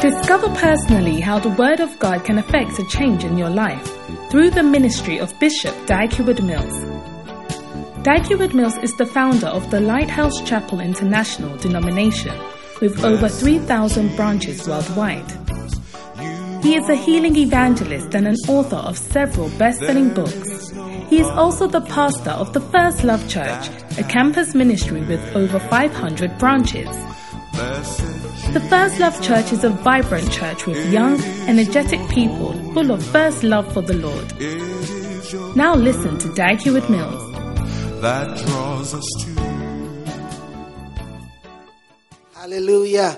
Discover personally how the Word of God can affect a change in your life through the ministry of Bishop Dag Heward-Mills. Dag Heward-Mills is the founder of the Lighthouse Chapel International denomination with over 3,000 branches worldwide. He is a healing evangelist and an author of several best selling books. He is also the pastor of the First Love Church, a campus ministry with over 500 branches. The First Love Church is a vibrant church with young, energetic people full of first love for the Lord. Now listen to Dag Heward-Mills. that draws us to Hallelujah.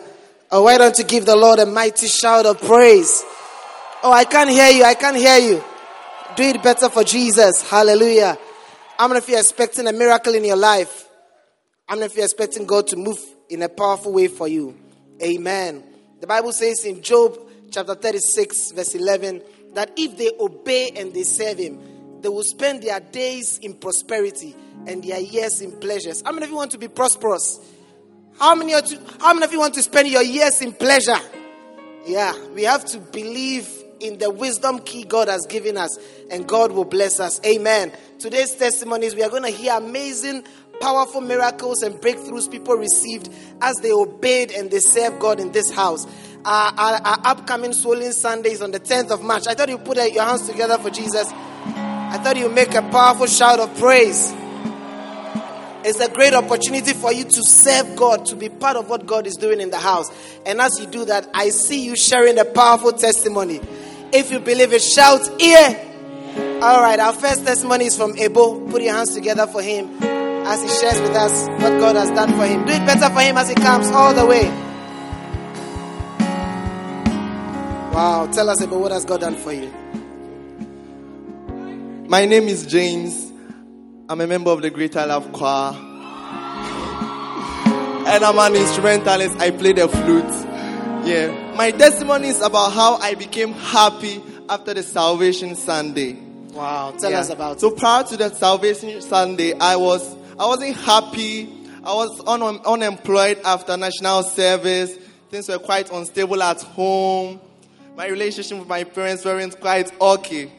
Oh, why don't you give the Lord a mighty shout of praise? Oh, I can't hear you. I can't hear you. Do it better for Jesus. Hallelujah. How many of you are expecting a miracle in your life? How many of you are expecting God to move in a powerful way for you? Amen. The Bible says in Job chapter 36, verse 11, that if they obey and they serve Him, they will spend their days in prosperity and their years in pleasures. How many of you want to be prosperous? How many, how many of you want to spend your years in pleasure? Yeah, we have to believe in the wisdom key God has given us, and God will bless us. Amen. Today's testimonies, we are going to hear amazing, powerful miracles and breakthroughs people received as they obeyed and they served God in this house. Our, our, our upcoming Swollen Sunday is on the 10th of March. I thought you put uh, your hands together for Jesus. I thought you make a powerful shout of praise. It's a great opportunity for you to serve God, to be part of what God is doing in the house. And as you do that, I see you sharing a powerful testimony. If you believe it, shout, Ear. All right, our first testimony is from Ebo. Put your hands together for him as he shares with us what God has done for him. Do it better for him as he comes all the way. Wow, tell us about what has God done for you. My name is James. I'm a member of the Greater Love Choir. And I'm an instrumentalist. I play the flute. Yeah. My testimony is about how I became happy after the Salvation Sunday. Wow, tell Yeah. us about So it. prior to the Salvation Sunday, I was I wasn't happy. I was un- unemployed after national service. Things were quite unstable at home. My relationship with my parents weren't quite okay.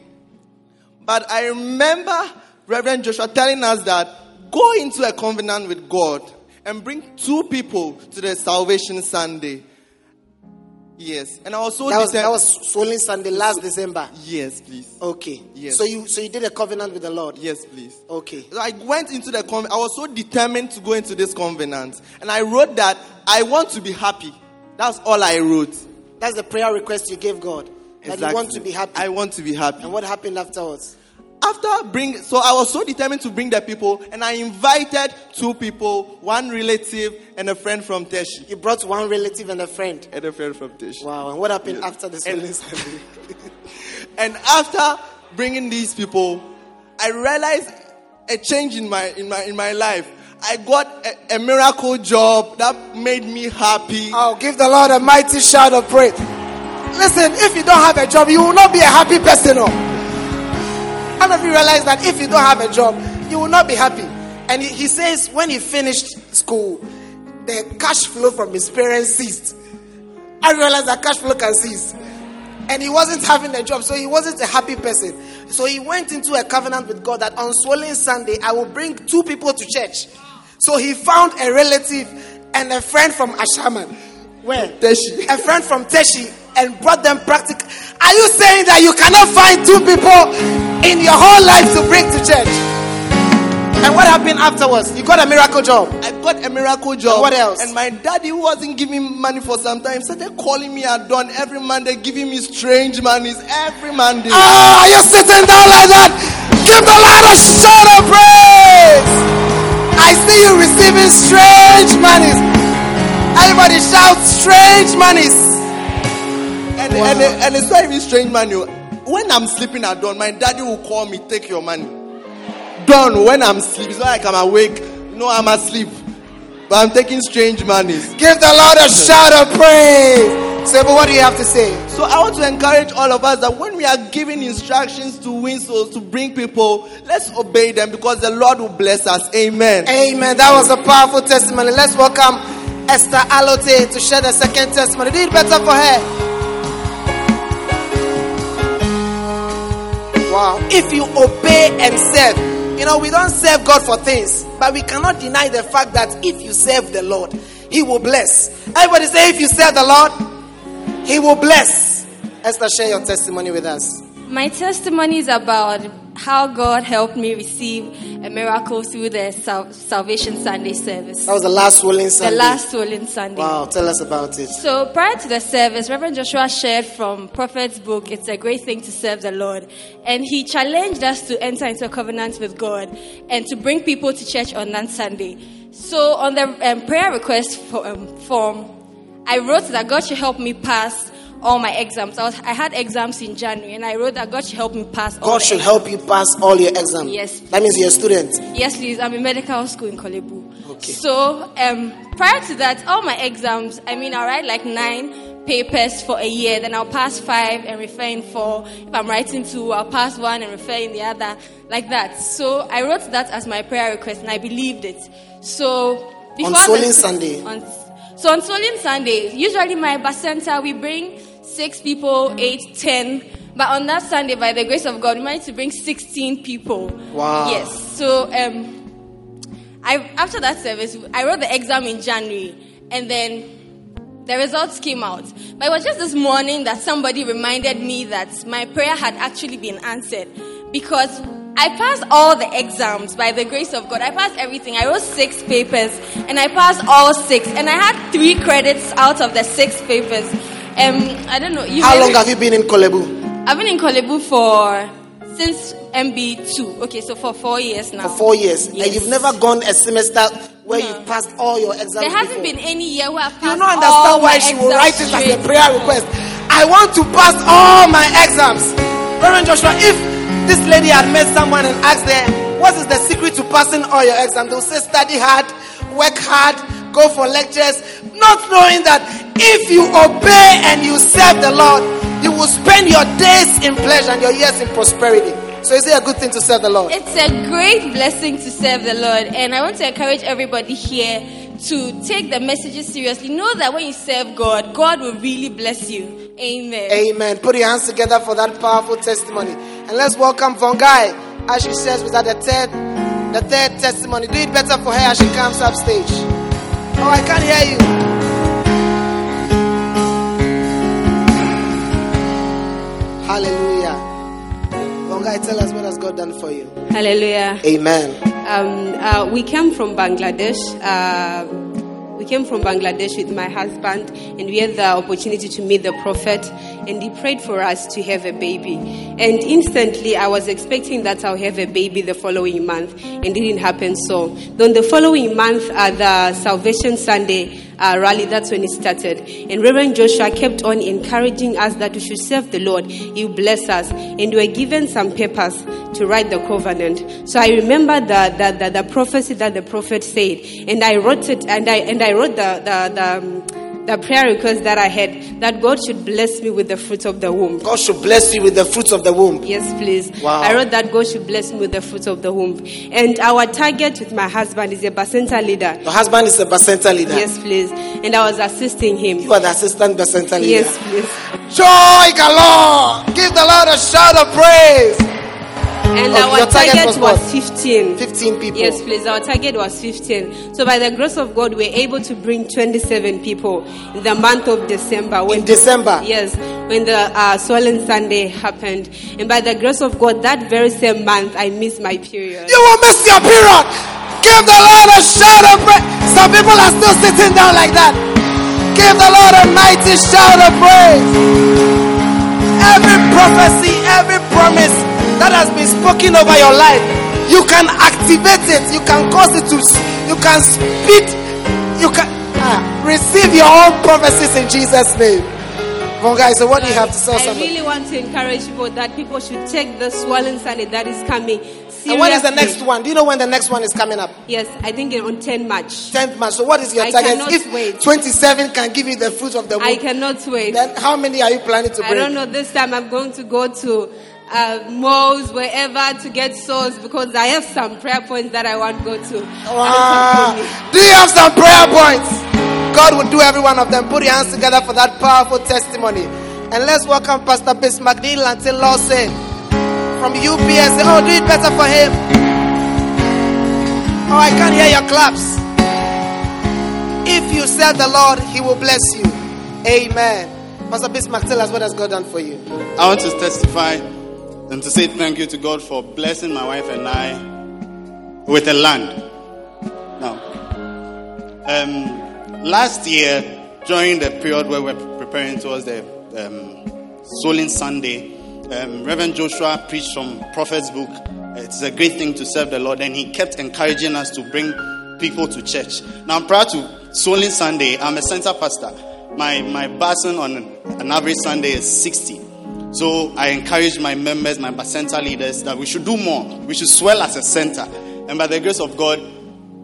But I remember Reverend Joshua telling us that go into a covenant with God and bring two people to the Salvation Sunday. Yes, and I was so That was, deter- that was Swollen Sunday last December. yes, please. Okay. Yes. So you so you did a covenant with the Lord. Yes, please. Okay. So I went into the convent. I was so determined to go into this covenant. And I wrote that I want to be happy. That's all I wrote. That's the prayer request you gave God. That you want to be happy. I want to be happy. and what happened afterwards? After bring, so I was so determined to bring the people, and I invited two people, one relative and a friend from Teshie. You brought one relative and a friend. And a friend from Teshie. Wow. And what happened Yes. after the And- And after bringing these people, I realized a change in my in my in my life. I got a, a miracle job that made me happy. Oh, give the Lord a mighty shout of praise. Listen, if you don't have a job, you will not be a happy person. Oh. How many of you realize that if you don't have a job, you will not be happy? And he, he says when he finished school, the cash flow from his parents ceased. I realized that cash flow can cease. And he wasn't having a job, so he wasn't a happy person. So he went into a covenant with God that on Swollen Sunday, I will bring two people to church. So he found a relative and a friend from Ashaiman. Where? Teshie. A friend from Teshie and brought them practical. Are you saying that you cannot find two people in your whole life to bring to church? And what happened afterwards? You got a miracle job. I got a miracle job. And what else? And my daddy, who wasn't giving me money for some time, started calling me at dawn every Monday, giving me strange monies every Monday. Ah, are you sitting down like that? Give the Lord a shout of praise. I see you receiving strange monies. Everybody shout strange monies. And, Wow. and, and it's not even strange money. When I'm sleeping at dawn, my daddy will call me, take your money. Dawn, when I'm sleeping, it's not like I'm awake. No, I'm asleep. But I'm taking strange monies. Give the Lord a shout of praise. So, but what do you have to say? So I want to encourage all of us that when we are giving instructions to win souls, to bring people, let's obey them because the Lord will bless us. Amen. Amen. That was a powerful testimony. Let's welcome Esther Alote to share the second testimony. Do it better for her. Wow. If you obey and serve, you know, we don't serve God for things, but we cannot deny the fact that if you serve the Lord, He will bless. Everybody say, if you serve the Lord, He will bless. Esther, share your testimony with us. My testimony is about how God helped me receive a miracle through the Sal- Salvation Sunday service. That was the last swollen Sunday. The last Swollen Sunday. Wow, tell us about it. So prior to the service, Reverend Joshua shared from Prophet's book, It's a Great Thing to Serve the Lord. And he challenged us to enter into a covenant with God and to bring people to church on that Sunday. So on the um, prayer request for, um, form, I wrote that God should help me pass all my exams. I, was, I had exams in January and I wrote that God should help me pass all God should help you pass all your exams. Yes. That means you're a student. Yes, please. I'm in medical school in Korle Bu. Okay. So, um, prior to that, all my exams, I mean, I'll write like nine papers for a year, then I'll pass five and refer in four. If I'm writing two, I'll pass one and refer in the other, like that. So, I wrote that as my prayer request and I believed it. So, before Swollen the- Sunday? On, so, on Swollen Sunday, usually my Bacenta, we bring six people, eight, ten. But on that Sunday, by the grace of God, we managed to bring 16 people. Wow. Yes. So, um, I after that service, I wrote the exam in January, and then the results came out. But it was just this morning that somebody reminded me that my prayer had actually been answered because I passed all the exams by the grace of God. I passed everything. I wrote six papers, and I passed all six, and I had three credits out of the six papers. Um, I don't know. You How long have you been in Korle Bu? I've been in Korle Bu for since MB2. Okay, so for four years now. For four years. Yes. And you've never gone a semester where No. you've passed all your exams. There hasn't before. been any year where I've You don't understand why she will write it as a prayer request. I want to pass all my exams. Reverend Joshua, if this lady had met someone and asked them, what is the secret to passing all your exams? They'll say, study hard, work hard, go for lectures, not knowing that if you obey and you serve the Lord, you will spend your days in pleasure and your years in prosperity. So is it a good thing to serve the Lord? It's a great blessing to serve the Lord, and I want to encourage everybody here to take the messages seriously. Know that when you serve God, God will really bless you. Amen. Amen. Put your hands together for that powerful testimony. And let's welcome Vongai as she says with that the third the third testimony. Do it better for her as she comes up stage. Oh, I can't hear you. Hallelujah. Vongai, tell us what has God done for you. Hallelujah. Amen. Um, uh, we came from Bangladesh. Uh, we came from Bangladesh with my husband, and we had the opportunity to meet the prophet, and he prayed for us to have a baby. And instantly, I was expecting that I'll have a baby the following month, and it didn't happen so. Then the following month, uh, the Salvation Sunday uh, rally, that's when it started. And Reverend Joshua kept on encouraging us that we should serve the Lord. He bless us. And we were given some papers to write the covenant. So I remember the, the, the, the prophecy that the prophet said. And I wrote it, and I, and I wrote the, the, the, um, the prayer request that I had that God should bless me with the fruit of the womb. God should bless you with the fruits of the womb. Yes, please. Wow. I wrote that God should bless me with the fruit of the womb. And our target with my husband is a Bacenta leader. Your husband is a Bacenta leader. Yes, please. And I was assisting him. You are the assistant Bacenta leader. Yes, please. Joy galore. Give the Lord a shout of praise. And our target target was was, 15. 15 people. Yes, please. Our target was 15. So by the grace of God, we're able to bring 27 people in the month of December. In December. Yes, when the uh, Swollen Sunday happened. And by the grace of God, that very same month, I missed my period. You will miss your period. Give the Lord a shout of praise. Some people are still sitting down like that. Give the Lord a mighty shout of praise. Every prophecy, every promise that has been spoken over your life, you can activate it. You can cause it to. You can speak. You can ah, receive your own prophecies in Jesus' name. Come on, guys. So, what do you have to say? I really want to encourage people that people should take the Swollen Sunday that is coming. and when is the next one? Do you know when the next one is coming up? Yes, I think on 10 March. 10th March. So, what is your I target? cannot If wait. 27 can give you the fruit of the womb, I cannot wait. then how many are you planning to I bring? don't know. This time I'm going to go to uh, malls, wherever, to get souls because I have some prayer points that I want to go to. Wow. Do you have some prayer points? God will do every one of them. Put your hands together for that powerful testimony. And let's welcome Pastor Bismarck Neil until Lawson from UPS. Oh, do it better for him. Oh, I can't hear your claps. If you serve the Lord, He will bless you. Amen. Pastor Bismarck, tell us what has God done for you. I want to testify and to say thank you to God for blessing my wife and I with a land. Now, um, last year, during the period where we're preparing towards the um, Soling Sunday, um, Reverend Joshua preached from Prophet's book. It's a great thing to serve the Lord, and he kept encouraging us to bring people to church. Now, prior to Soling Sunday, I'm a center pastor. My my person on an average Sunday is 60. So I encourage my members, my center leaders, that we should do more. We should swell as a center. And by the grace of God,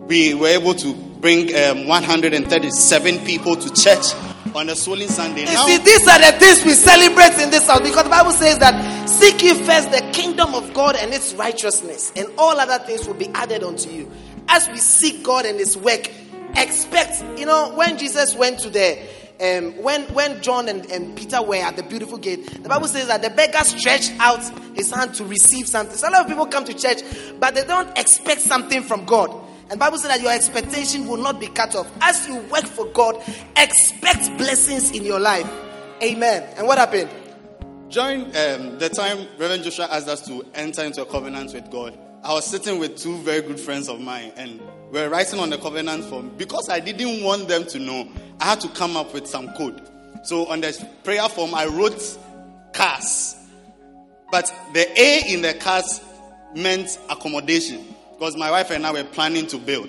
we were able to bring um, 137 people to church on a Soling Sunday. You Now- see, these are the things we celebrate in this house because the Bible says that seek ye first the kingdom of God and its righteousness, and all other things will be added unto you. As we seek God and His work, expect, you know, when Jesus went to the um, when when John and, and Peter were at the beautiful gate, the Bible says that the beggar stretched out his hand to receive something. So a lot of people come to church, but they don't expect something from God. And Bible says that your expectation will not be cut off. As you work for God, expect blessings in your life. Amen. And what happened? During um, the time Reverend Joshua asked us to enter into a covenant with God, I was sitting with two very good friends of mine, and were writing on the covenant form. Because I didn't want them to know, I had to come up with some code. So on the prayer form, I wrote cars, but the A in the cars meant accommodation because my wife and I were planning to build.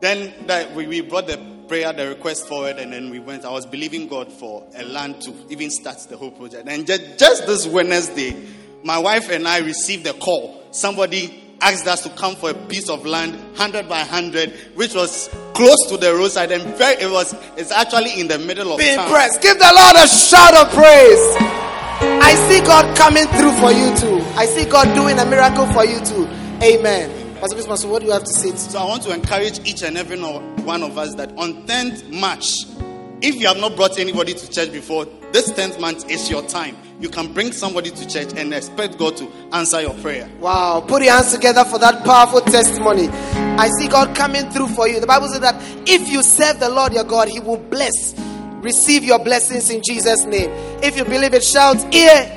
Then that we, we brought the prayer, the request forward, and then we went. I was believing God for a land to even start the whole project. And just, just this Wednesday, my wife and I received a call. Somebody asked us to come for a piece of land, hundred by hundred, which was close to the roadside, and very, it was. It's actually in the middle of Be town. impressed. Give the Lord a shout of praise. I see God coming through for you too. I see God doing a miracle for you too. Amen. Pastor so what do you have to say? To So I want to encourage each and every one of us that on 10th March, if you have not brought anybody to church before, this 10th month is your time. You can bring somebody to church and expect God to answer your prayer. Wow. Put your hands together for that powerful testimony. I see God coming through for you. The Bible says that if you serve the Lord your God, He will bless. Receive your blessings in Jesus' name. If you believe it, shout, Yeah.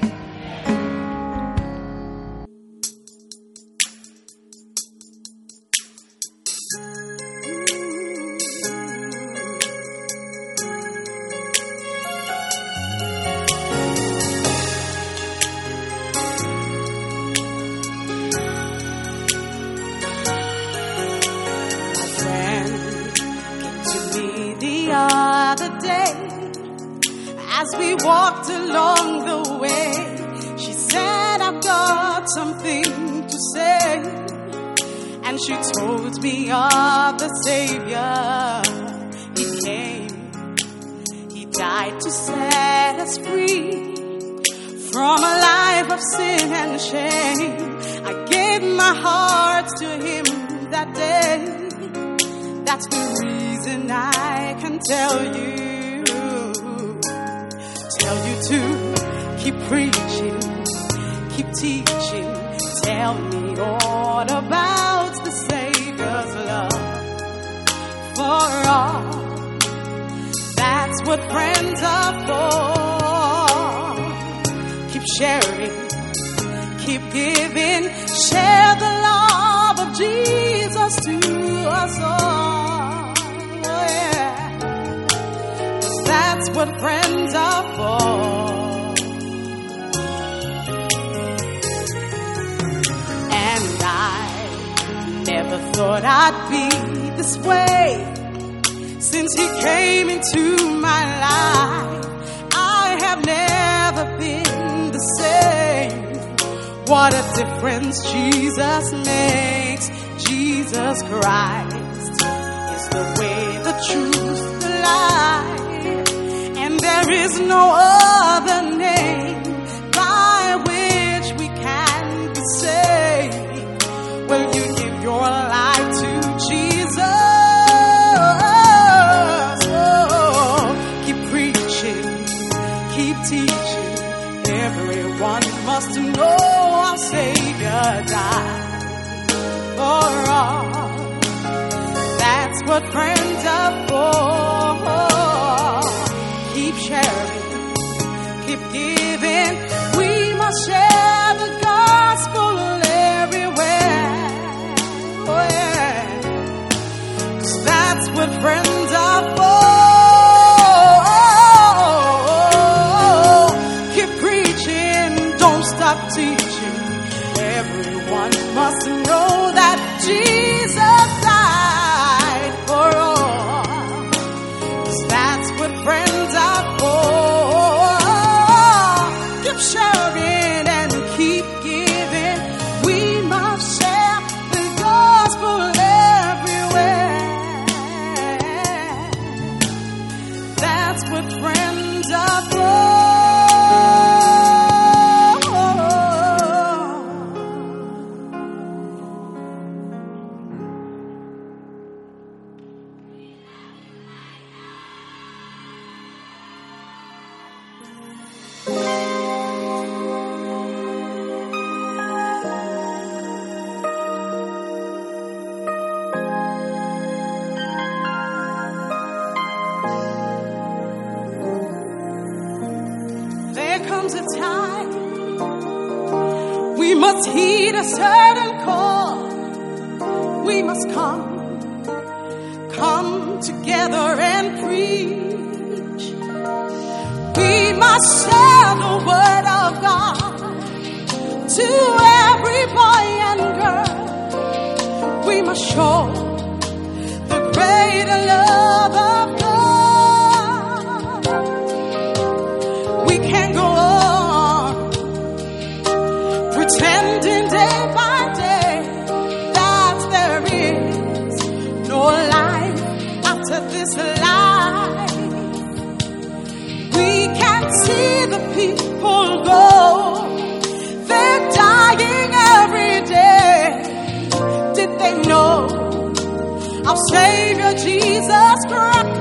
Jesus Christ.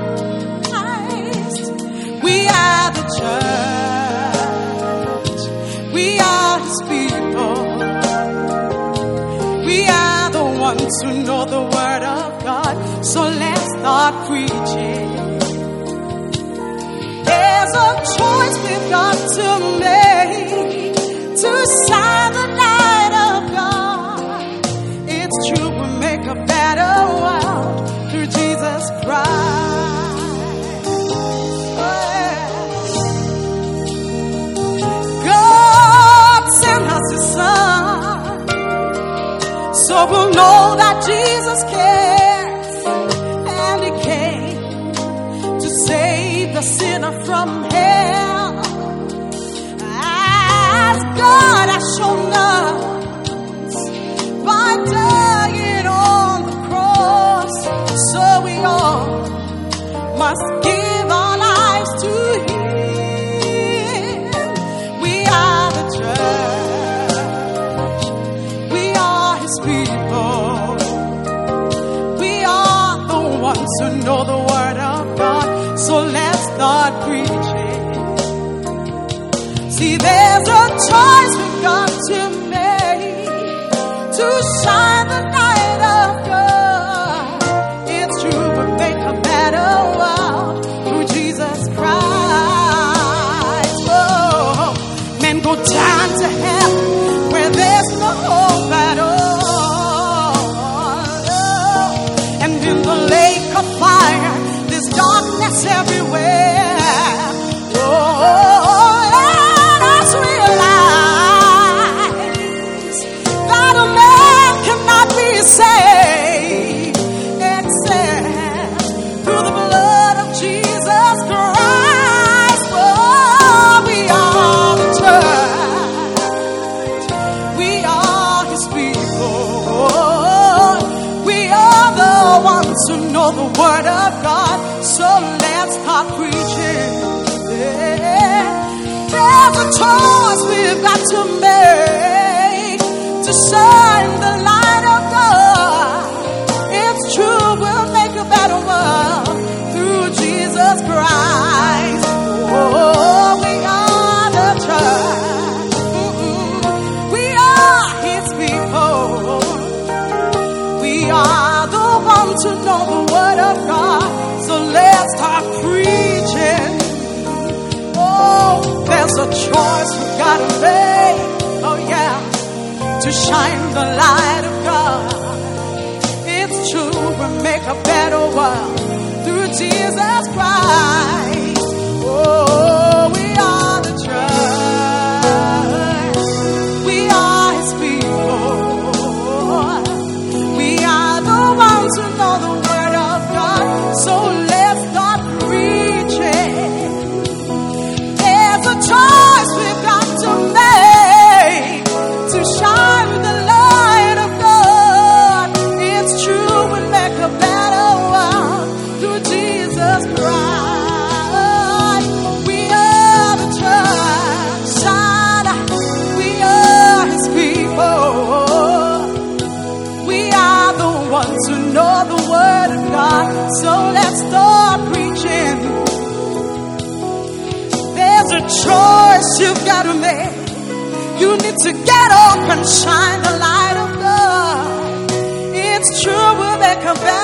We are the church. We are his people. We are the ones who know the word of God. So let's start preaching. There's a choice we've got to make. must give our lives to Him. We are the church. We are His people. We are the ones who know the Word of God. So let's start preaching. See, there's a choice we've got to make to shine. choice we've got to make to serve. got a faith, oh yeah, to shine the light of God. It's true, we'll make a better world through Jesus Christ. You need to get up and shine the light of God. It's true, we'll make be compared.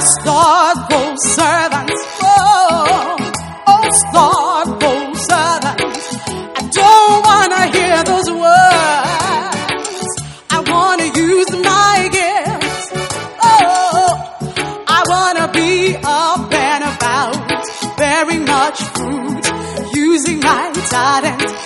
Thou starved servants. Oh, oh, starved servants. I don't want to hear those words. I want to use my gifts. Oh, I want to be up and about, bearing much fruit, using my talent,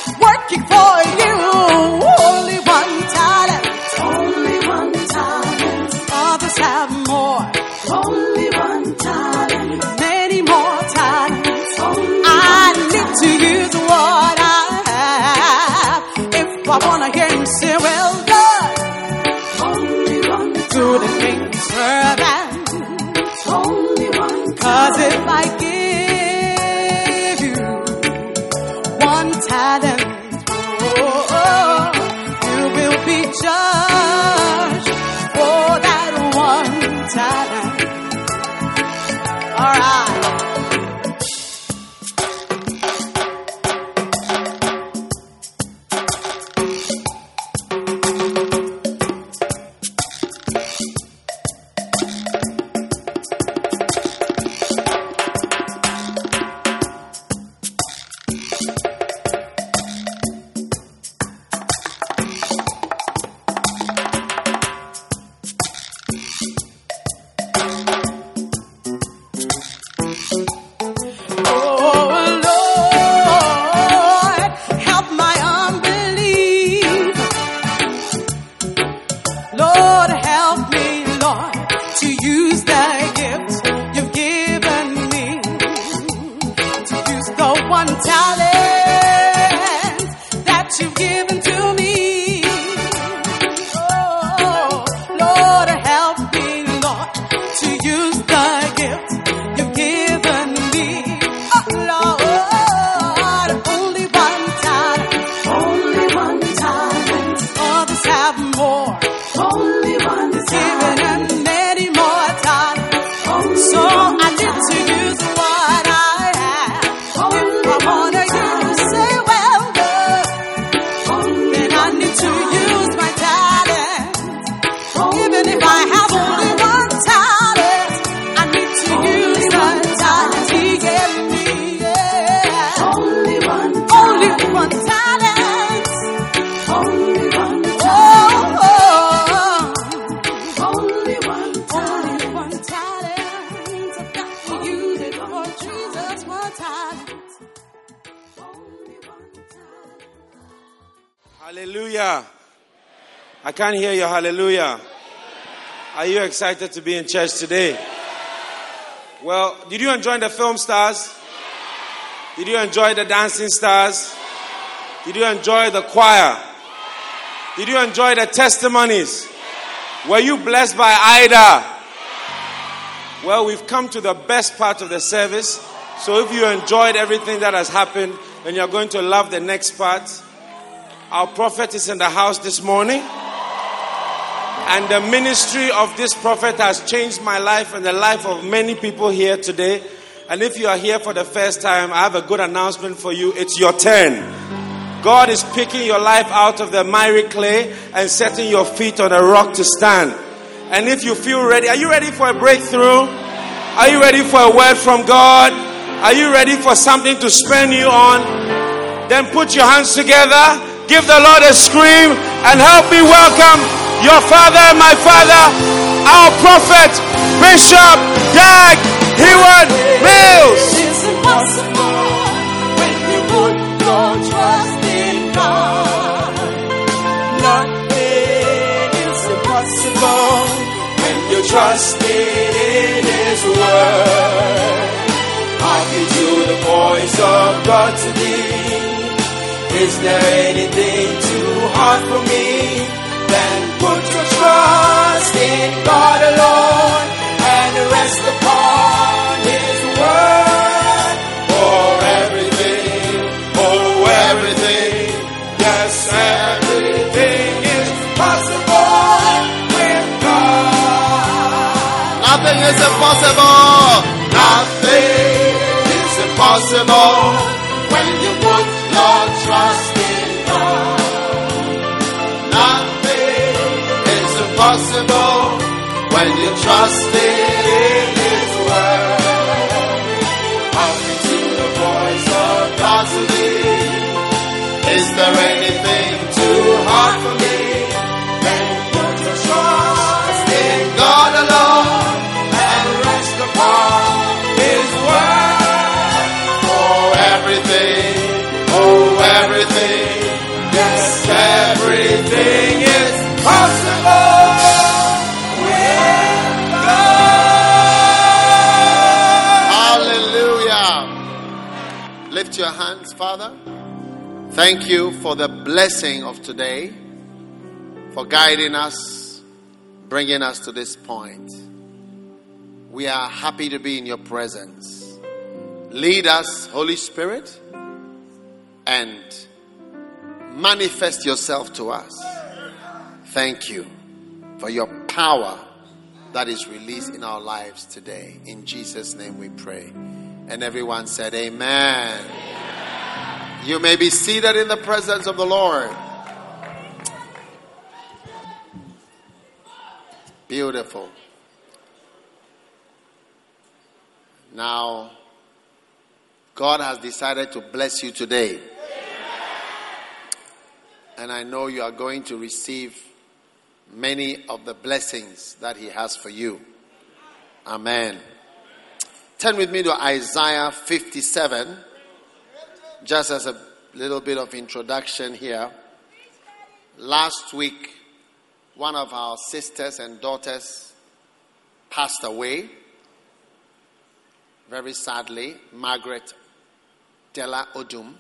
Hallelujah. Are you excited to be in church today? Well, did you enjoy the film stars? Did you enjoy the dancing stars? Did you enjoy the choir? Did you enjoy the testimonies? Were you blessed by Ida? Well, we've come to the best part of the service. So if you enjoyed everything that has happened, then you're going to love the next part. Our prophet is in the house this morning. And the ministry of this prophet has changed my life and the life of many people here today. And if you are here for the first time, I have a good announcement for you. It's your turn. God is picking your life out of the miry clay and setting your feet on a rock to stand. And if you feel ready, are you ready for a breakthrough? Are you ready for a word from God? Are you ready for something to spend you on? Then put your hands together, give the Lord a scream, and help me welcome your father my father, our prophet, Bishop Dag Heward Mills. It's impossible when you your trust in God, nothing is impossible when you trust in His word. Hearken to the voice of God today. Is there anything too hard for me? Then put your trust in God alone and rest upon His word. For everything, oh everything, yes everything is Possible with God. Nothing is impossible. Nothing is impossible when Father. Thank you for the blessing of today, for guiding us, bringing us to this point. We are happy to be in your presence. Lead us, Holy Spirit, and manifest yourself to us. Thank you for your power that is released in our lives today. In Jesus' name we pray. And everyone said, Amen. You may be seated in the presence of the Lord. Beautiful. Now, God has decided to bless you today. And I know you are going to receive many of the blessings that He has for you. Amen. Turn with me to Isaiah 57, just as a little bit of introduction here. Last week, one of our sisters and daughters passed away, very sadly, Margaret Della Odum,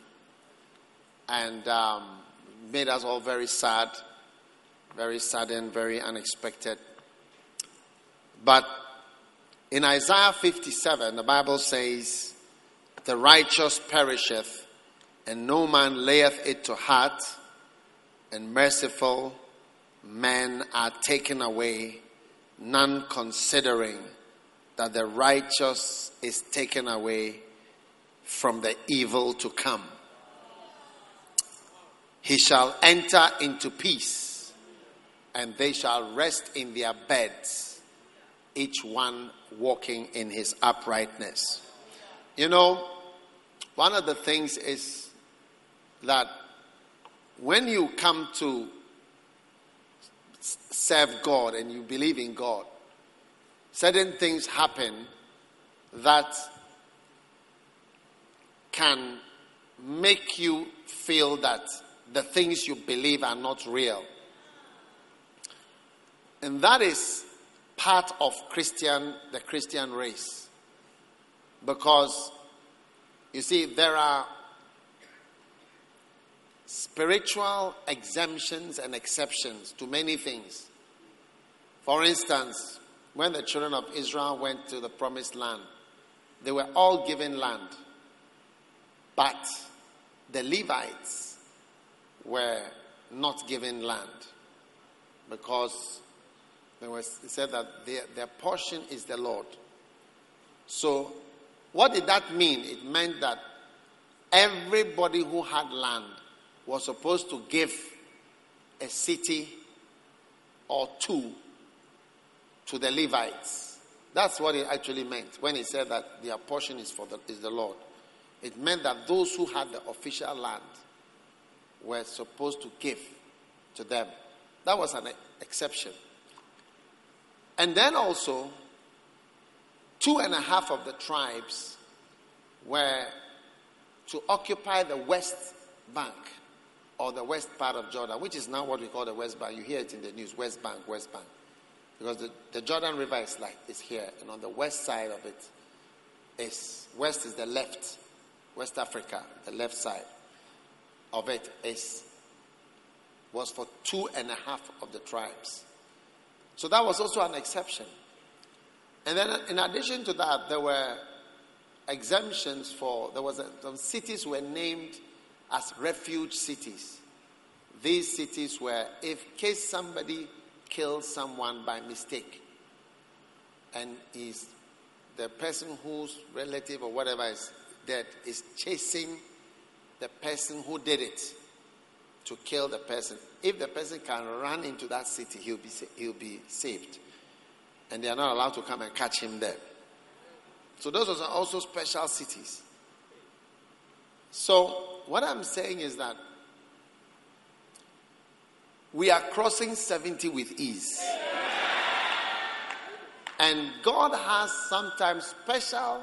and um, made us all very sad, very sudden, very unexpected. But in Isaiah 57, the Bible says, The righteous perisheth, and no man layeth it to heart, and merciful men are taken away, none considering that the righteous is taken away from the evil to come. He shall enter into peace, and they shall rest in their beds, each one walking in his uprightness. You know, one of the things is that when you come to serve God and you believe in God, certain things happen that can make you feel that the things you believe are not real. And that is part of Christian the Christian race. Because you see there are spiritual exemptions and exceptions to many things. For instance, when the children of Israel went to the promised land, they were all given land. But the Levites were not given land because was, it said that their, their portion is the Lord. So, what did that mean? It meant that everybody who had land was supposed to give a city or two to the Levites. That's what it actually meant when he said that their portion is for the, is the Lord. It meant that those who had the official land were supposed to give to them. That was an exception. And then also, two and a half of the tribes were to occupy the west Bank or the west part of Jordan, which is now what we call the West Bank. You hear it in the news, West Bank, West Bank. Because the, the Jordan River is like, is here, and on the west side of it is, west is the left, West Africa, the left side of it is, was for two and a half of the tribes. So that was also an exception. And then in addition to that, there were exemptions for, there was a, some cities were named as refuge cities. These cities were, if case somebody kills someone by mistake, and is the person whose relative or whatever is dead is chasing the person who did it to kill the person. If the person can run into that city, he'll be he'll be saved, and they are not allowed to come and catch him there. So those are also special cities. So what I'm saying is that we are crossing 70 with ease. And God has sometimes special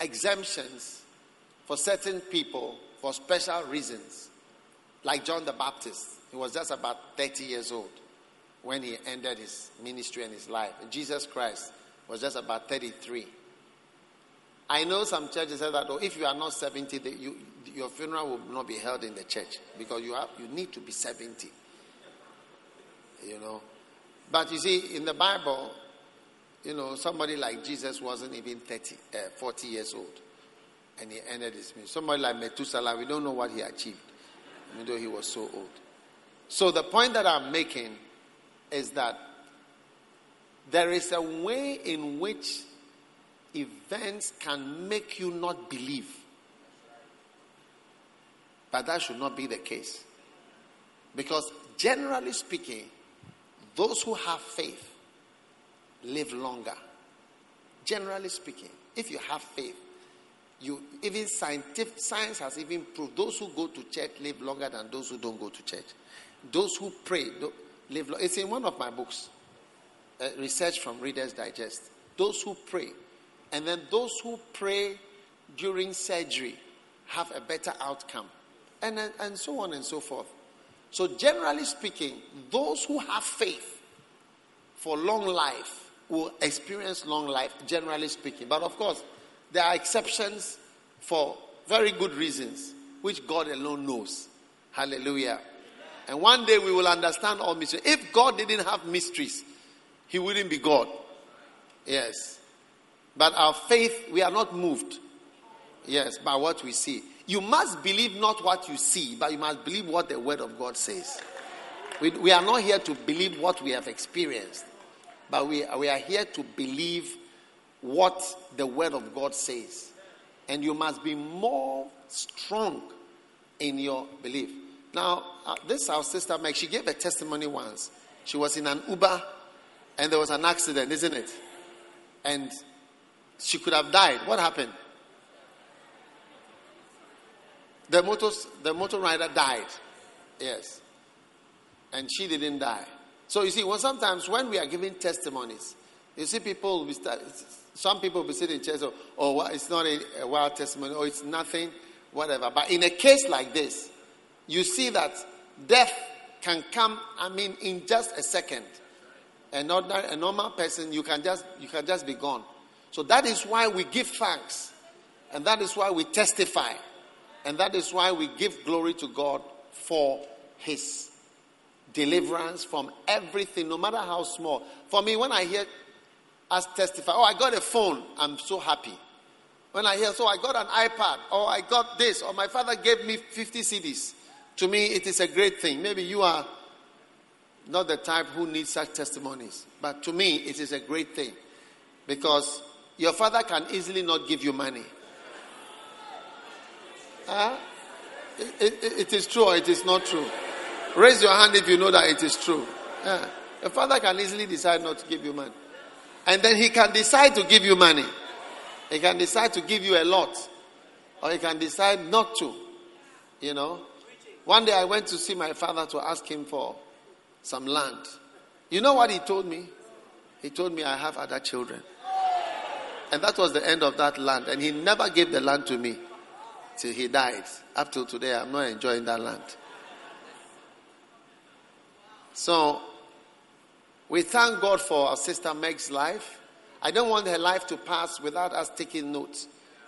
exemptions for certain people for special reasons. Like John the Baptist, he was just about 30 years old when he ended his ministry and his life. Jesus Christ was just about 33. I know some churches say that, oh, if you are not 70, you, your funeral will not be held in the church because you, have, you need to be 70. You know. But you see, in the Bible, you know, somebody like Jesus wasn't even 30, uh, 40 years old. And he ended his ministry. Somebody like Methuselah, we don't know what he achieved, even though he was so old. So the point that I'm making is that there is a way in which events can make you not believe. But that should not be the case. Because generally speaking, those who have faith live longer. Generally speaking, if you have faith, you even scientific science has even proved those who go to church live longer than those who don't go to church. Those who pray live. It's in one of my books, uh, research from Reader's Digest. Those who pray and then those who pray during surgery have a better outcome. And, and so on and so forth. So, generally speaking, those who have faith for long life will experience long life, generally speaking. But of course, there are exceptions for very good reasons, which God alone knows. Hallelujah. And one day we will understand all mysteries. If God didn't have mysteries, He wouldn't be God. Yes. But our faith, we are not moved. Yes, by what we see. You must believe not what you see, but you must believe what the Word of God says. We, we are not here to believe what we have experienced, but we, we are here to believe what the Word of God says. And you must be more strong in your belief. Now, uh, this our sister Meg, she gave a testimony once. She was in an Uber and there was an accident, isn't it? And she could have died. What happened? The motor, the motor rider died. Yes. And she didn't die. So you see, well, sometimes when we are giving testimonies, you see people, we start, some people will be sitting in chairs, oh, oh it's not a, a wild testimony, or oh, it's nothing, whatever. But in a case like this, you see that death can come, I mean, in just a second. A, ordinary, a normal person, you can just you can just be gone. So that is why we give thanks. And that is why we testify. And that is why we give glory to God for his deliverance from everything, no matter how small. For me, when I hear us testify, oh, I got a phone, I'm so happy. When I hear, so I got an iPad, or I got this, or my father gave me 50 CDs, to me, it is a great thing. Maybe you are not the type who needs such testimonies, but to me, it is a great thing because your father can easily not give you money. Huh? It, it, it is true or it is not true. Raise your hand if you know that it is true. Yeah. Your father can easily decide not to give you money. And then he can decide to give you money. He can decide to give you a lot. Or he can decide not to. You know. One day I went to see my father to ask him for some land. You know what he told me? He told me I have other children. And that was the end of that land. And he never gave the land to me. till he died. Up till today, I'm not enjoying that land. So, we thank God for our sister Meg's life. I don't want her life to pass without us taking notes.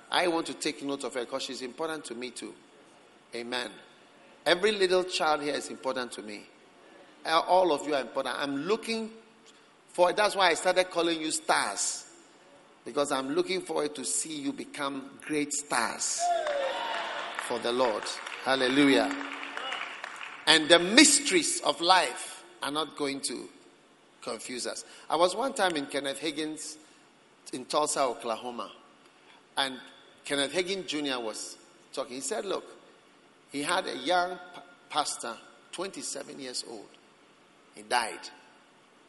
I want to take note of her because she's important to me too. Amen. Every little child here is important to me. All of you are important. I'm looking for that's why I started calling you stars. Because I'm looking forward to see you become great stars for the Lord. Hallelujah. And the mysteries of life are not going to confuse us. I was one time in Kenneth Hagin's in Tulsa, Oklahoma, and Kenneth Hagin Jr. was talking. He said, Look, he had a young pastor, 27 years old. He died.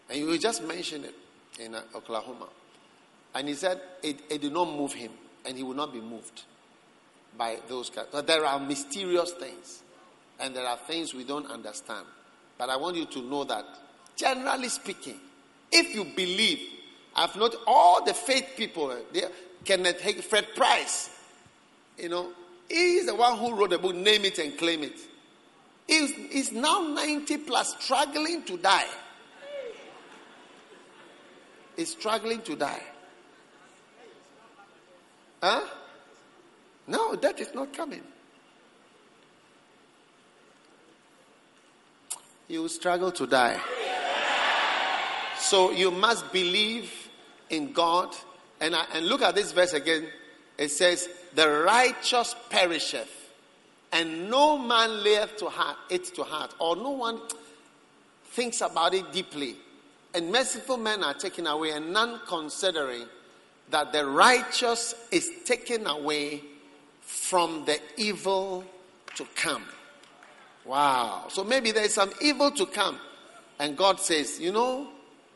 And you just mentioned it in uh, Oklahoma. And he said it, it, did not move him, and he will not be moved by those. But there are mysterious things, and there are things we don't understand. But I want you to know that, generally speaking, if you believe, I've not all the faith people, eh, they, Kenneth Hagin, Fred Price, you know, he is the one who wrote the book, Name It and Claim It. He's, he's now 90 plus, struggling to die. He's struggling to die. Huh? No, that is not coming. You will struggle to die. So you must believe in God. And, I, and look at this verse again. It says, The righteous perisheth, and no man layeth to heart, it to heart, or no one thinks about it deeply. And merciful men are taken away, and none considering that the righteous is taken away from the evil to come. Wow. So maybe there is some evil to come. And God says, You know,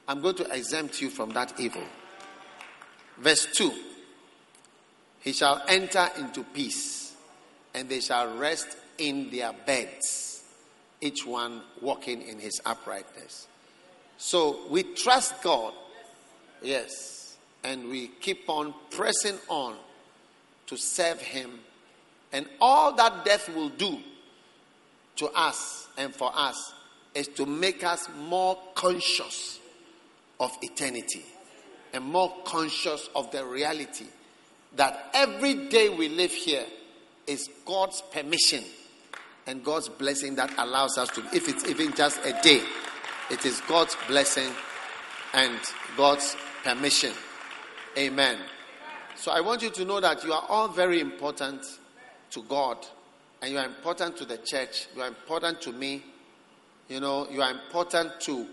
I'm going to exempt you from that evil. Verse 2 He shall enter into peace, and they shall rest in their beds, each one walking in his uprightness. So we trust God, yes, and we keep on pressing on to serve Him. And all that death will do to us and for us is to make us more conscious of eternity and more conscious of the reality that every day we live here is God's permission and God's blessing that allows us to, if it's even just a day, it is God's blessing and God's permission. Amen. So I want you to know that you are all very important to God and you are important to the church. You are important to me. You know, you are important to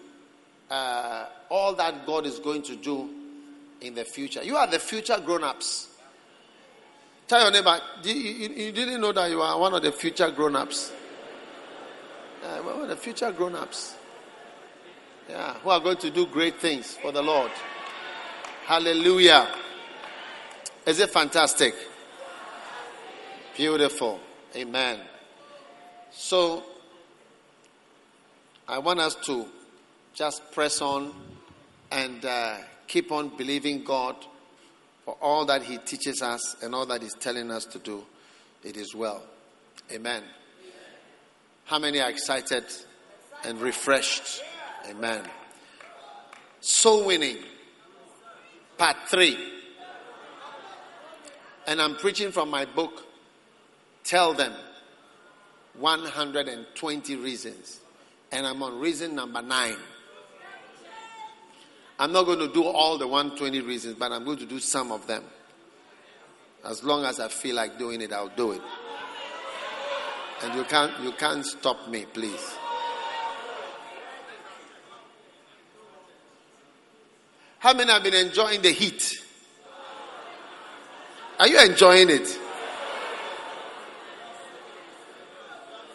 uh, all that God is going to do in the future. You are the future grown ups. Tell your neighbor, you, didn't know that you are one of the future grown ups. Uh, one of the future grown ups. Yeah, who are going to do great things for the Lord. Hallelujah. Is it fantastic? Beautiful. Amen. So, I want us to just press on and uh, keep on believing God for all that He teaches us and all that He's telling us to do. It is well. Amen. How many are excited and refreshed? Amen. Soul winning, part three. And I'm preaching from my book, Tell Them 120 Reasons. And I'm on reason number nine. I'm not going to do all the 120 reasons, but I'm going to do some of them. As long as I feel like doing it, I'll do it. And you can't, you can't stop me, please. How many have been enjoying the heat? Are you enjoying it?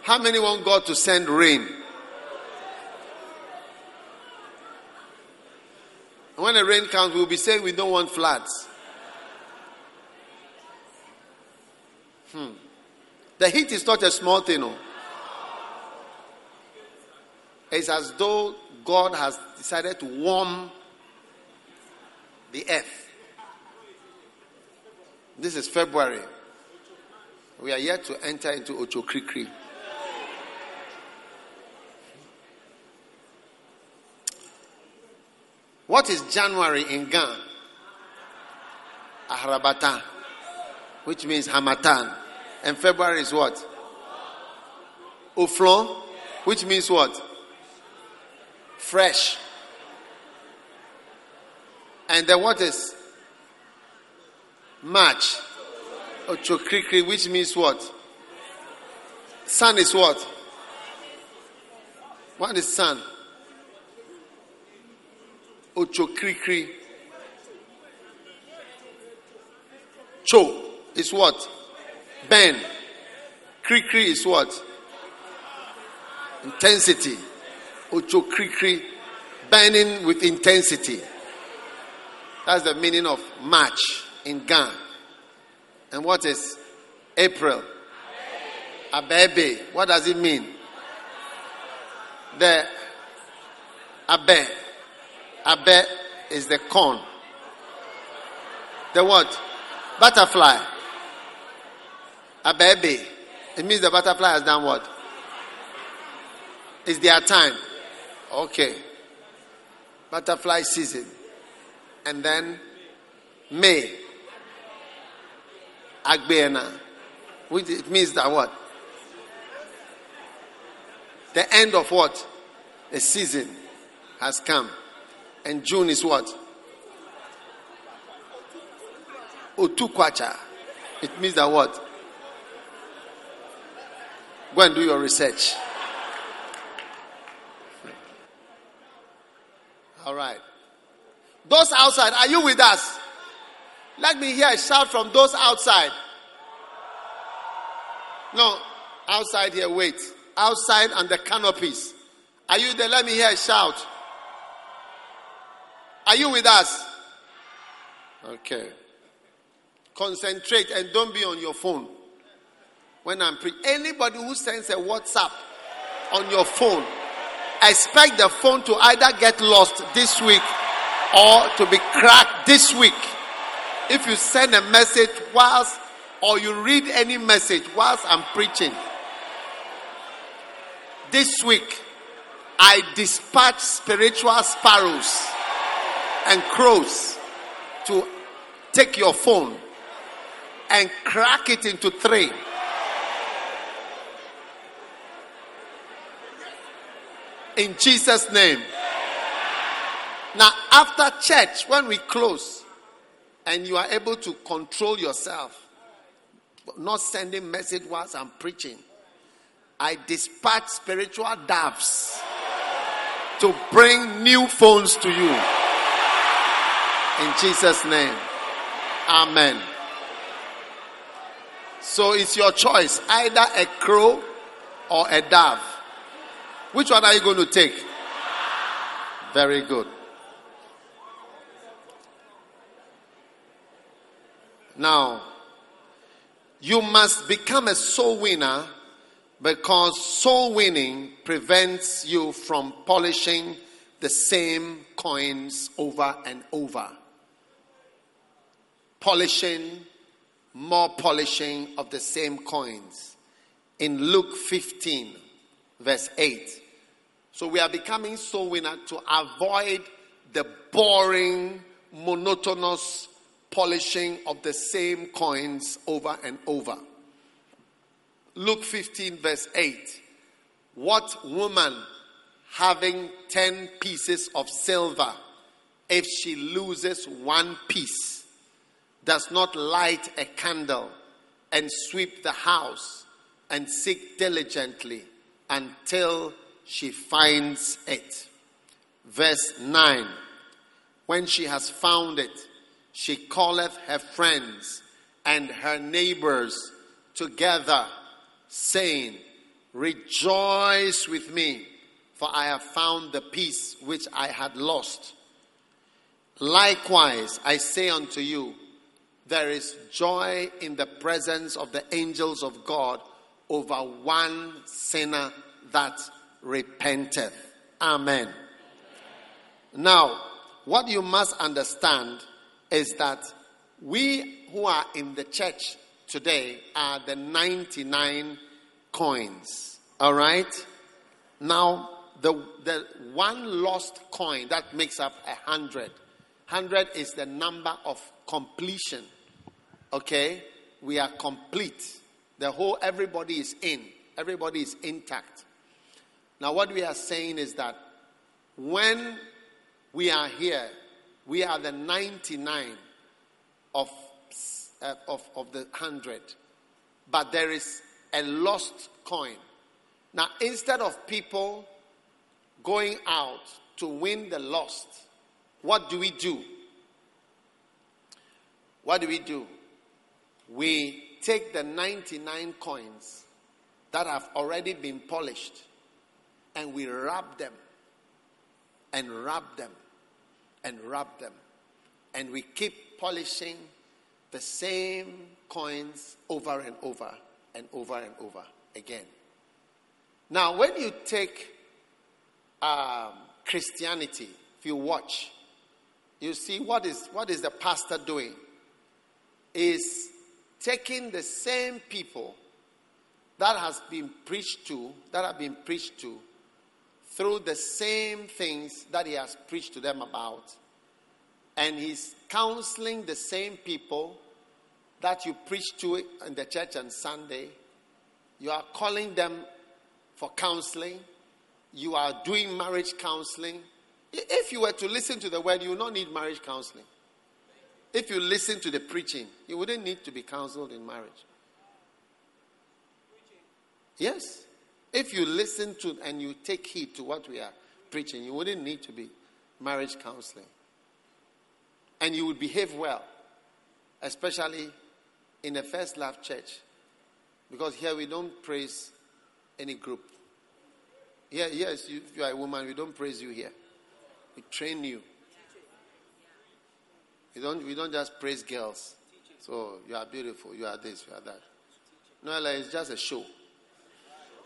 How many want God to send rain? When the rain comes, we'll be saying we don't want floods. Hmm. The heat is not a small thing. No. It's as though God has decided to warm the earth. This is February. We are yet to enter into Ocho Ochokrikri. What is January in Ghana? Ahrabata, which means Harmattan. And February is what? Oflon, which means what? Fresh. And then what is March? Ochokrikri, which means what? Sun is what? What is sun? Ochokrikri. Cho is what? Ben. Krikri is what? Intensity. Ochokrikri. Burning with intensity. That's the meaning of March in Ghana. And what is April? Abebe. What does it mean? The Abe. Abe is the corn. The what? Butterfly. Abebe. It means the butterfly has done what? It's their time. Okay. Butterfly season. And then May. Agbeena. Which it means that what? The end of what? The season has come. And June is what? Otukwacha. It means that what? Go and do your research. All right. Those outside, are you with us? Let me hear a shout from those outside. No, outside here, wait. Outside on the canopies. Are you there? Let me hear a shout. Are you with us? Okay. Concentrate and don't be on your phone. When I'm pre anybody who sends a WhatsApp on your phone, expect the phone to either get lost this week or to be cracked this week. If you send a message whilst or you read any message whilst I'm preaching, this week I dispatch spiritual sparrows and crows to take your phone and crack it into three. In Jesus' name. Now, after church, when we close, and you are able to control yourself, not sending message whilst I'm preaching, I dispatch spiritual doves to bring new phones to you. In Jesus' name. Amen. So it's your choice either a crow or a dove. Which one are you going to take? Very good. Now, you must become a soul winner because soul winning prevents you from polishing the same coins over and over. Polishing, more polishing of the same coins. In Luke 15, verse 8. So we are becoming soul winner to avoid the boring, monotonous polishing of the same coins over and over. Luke 15, verse 8. What woman having 10 pieces of silver, if she loses one piece, does not light a candle and sweep the house and seek diligently until she finds it? Verse 9. When she has found it, she calleth her friends and her neighbors together, saying, Rejoice with me, for I have found the peace which I had lost. Likewise, I say unto you, there is joy in the presence of the angels of God over one sinner that repenteth. Amen. Now, what you must understand is that we who are in the church today are the 99 coins. All right? Now, the, the one lost coin that makes up a hundred. Hundred is the number of completion. Okay? We are complete. The whole, everybody is in. Everybody is intact. Now, what we are saying is that when we are here, we are the 99 of, uh, of, of the 100. But there is a lost coin. Now, instead of people going out to win the lost, what do we do? What do we do? We take the 99 coins that have already been polished and we rub them and rub them and rub them. And we keep polishing the same coins over and over and over and over again. Now, when you take um, Christianity, if you watch, you see what is what is the pastor doing? Is taking the same people that has been preached to, that have been preached to, through the same things that he has preached to them about. And he's counseling the same people that you preach to in the church on Sunday. You are calling them for counseling. You are doing marriage counseling. If you were to listen to the word, you would not need marriage counseling. If you listen to the preaching, you wouldn't need to be counseled in marriage. Yes. If you listen to and you take heed to what we are preaching, you wouldn't need to be marriage counseling. And you would behave well, especially in the first love church. Because here we don't praise any group. Here, yes, you, you are a woman, we don't praise you here. We train you. We don't, we don't just praise girls. So you are beautiful, you are this, you are that. No, like it's just a show.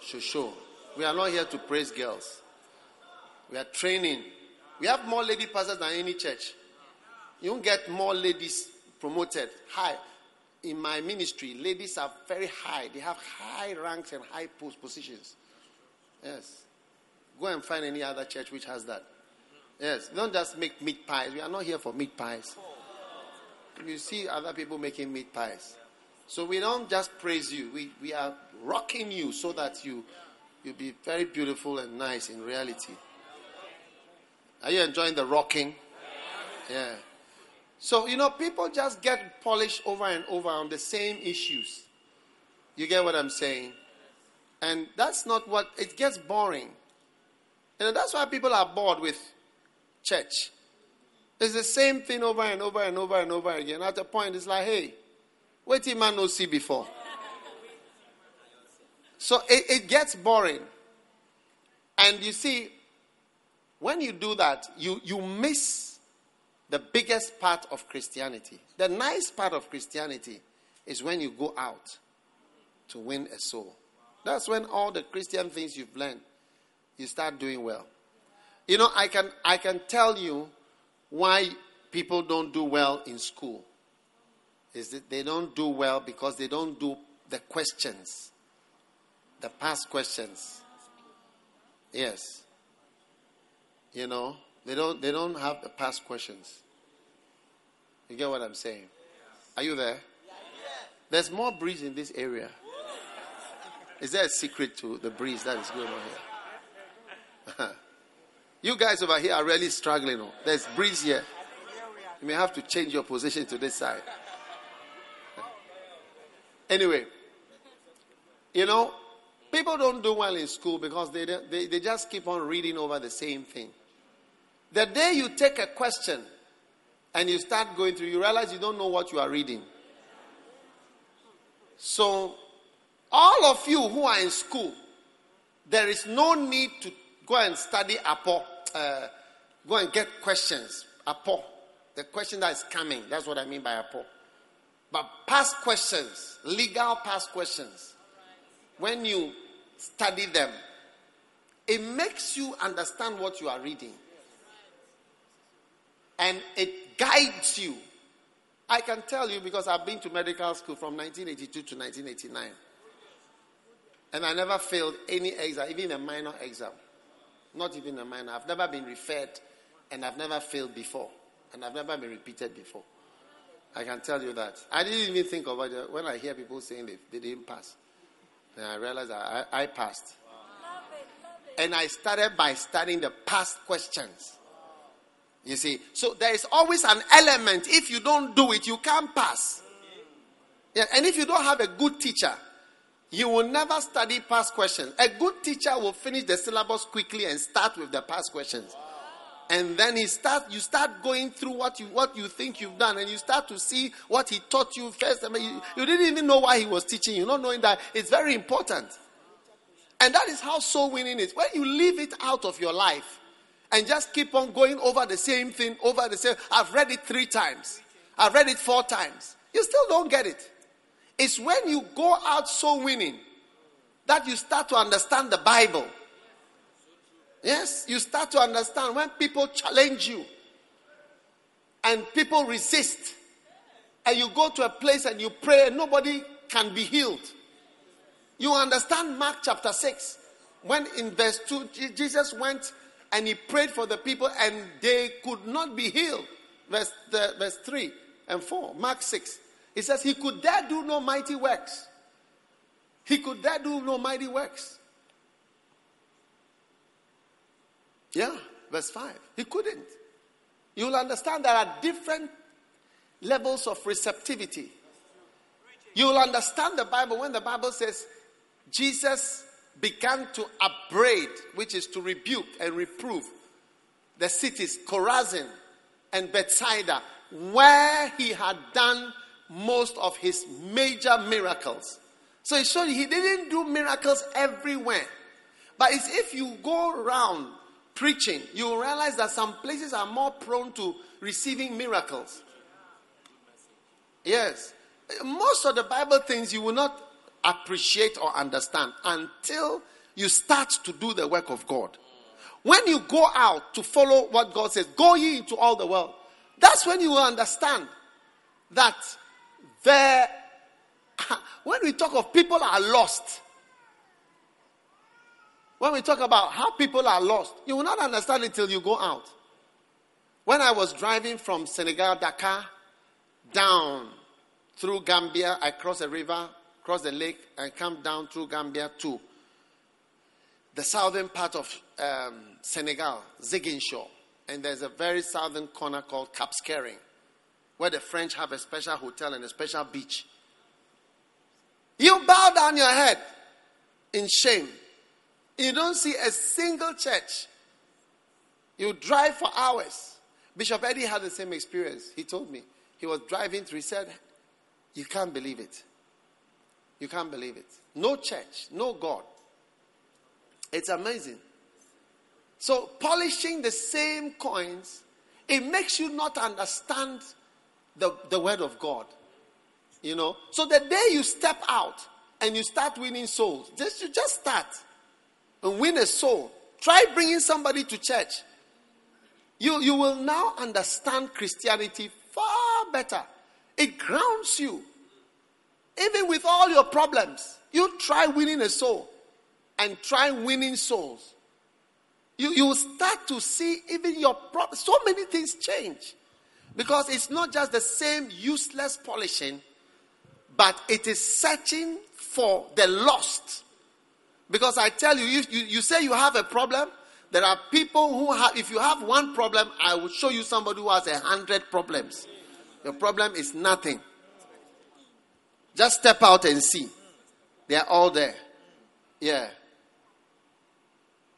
Show, show. We are not here to praise girls. We are training. We have more lady pastors than any church. You don't get more ladies promoted. High. In my ministry, ladies are very high. They have high ranks and high post positions. Yes. Go and find any other church which has that. Yes. Don't just make meat pies. We are not here for meat pies. You see other people making meat pies. So we don't just praise you. We, we are rocking you so that you you be very beautiful and nice in reality. Are you enjoying the rocking? Yeah. So, you know, people just get polished over and over on the same issues. You get what I'm saying? And that's not what, it gets boring. And that's why people are bored with church. It's the same thing over and over and over and over again. At a point, it's like, hey, did man no see before? So it, it gets boring. And you see, when you do that, you, you miss the biggest part of Christianity. The nice part of Christianity is when you go out to win a soul. That's when all the Christian things you've learned, you start doing well. You know, I can I can tell you why people don't do well in school. Is that they don't do well because they don't do the questions the past questions. Yes. You know, they don't they don't have the past questions. You get what I'm saying? Are you there? There's more breeze in this area. Is there a secret to the breeze that is going on here? you guys over here are really struggling. Oh. There's breeze here. You may have to change your position to this side. Anyway, you know, People don't do well in school because they, they, they just keep on reading over the same thing. The day you take a question and you start going through, you realize you don't know what you are reading. So, all of you who are in school, there is no need to go and study Apo, uh, go and get questions. Apo, the question that is coming. That's what I mean by Apo. But past questions, legal past questions when you study them, it makes you understand what you are reading. And it guides you I can tell you because I've been to medical school from 1982 to 1989. And I never failed any exam, even a minor exam. Not even a minor. I've never been referred and I've never failed before. And I've never been repeated before. I can tell you that. I didn't even think about it when I hear people saying they, they didn't pass. Then I realized I, I, passed. And I started by studying the past questions. You see, so there is always an element. If you don't do it, you can't pass. Yeah, and if you don't have a good teacher, you will never study past questions. A good teacher will finish the syllabus quickly and start with the past questions. And then he start, you start going through what you what you think you've done, and you start to see what he taught you first. I mean, you, you didn't even know why he was teaching you, not knowing that it's very important. And that is how soul winning is. When you leave it out of your life and just keep on going over the same thing, over the same, I've read it three times, I've read it four times, you still don't get it. It's when you go out soul winning that you start to understand the Bible. Yes, you start to understand when people challenge you and people resist, and you go to a place and you pray and nobody can be healed. You understand Mark chapter 6 when in verse 2 Jesus went and he prayed for the people and they could not be healed. Verse, the, verse 3 and 4, Mark 6. He says, He could there do no mighty works. He could there do no mighty works. Yeah, verse 5. He couldn't. You'll understand there are different levels of receptivity. You'll understand the Bible when the Bible says Jesus began to upbraid, which is to rebuke and reprove the cities Chorazin and Bethsaida, where he had done most of his major miracles. So it showed he didn't do miracles everywhere. But it's if you go around preaching, you will realize that some places are more prone to receiving miracles. Yes. Most of the Bible things you will not appreciate or understand until you start to do the work of God. When you go out to follow what God says, go ye into all the world. That's when you will understand that there, when we talk of people are lost, when we talk about how people are lost, you will not understand it until you go out. When I was driving from Senegal, Dakar, down through Gambia, I crossed a river, crossed the lake, and come down through Gambia to the southern part of um, Senegal, Ziguinchor. And there's a very southern corner called Cap Skirring where the French have a special hotel and a special beach. You bow down your head in shame. You don't see a single church. You drive for hours. Bishop Eddie had the same experience. He told me. He was driving through. He said, You can't believe it. You can't believe it. No church, no God. It's amazing. So, polishing the same coins, it makes you not understand the, the word of God. You know? So the day you step out and you start winning souls, just you just start and win a soul. Try bringing somebody to church. You, you will now understand Christianity far better. It grounds you. Even with all your problems, you try winning a soul and try winning souls. You, you start to see even your problems. So many things change. Because it's not just the same useless polishing, but it is searching for the lost. Because I tell you, you, you, you say you have a problem, there are people who have, if you have one problem, I will show you somebody who has a hundred problems. Your problem is nothing. Just step out and see. They are all there. Yeah.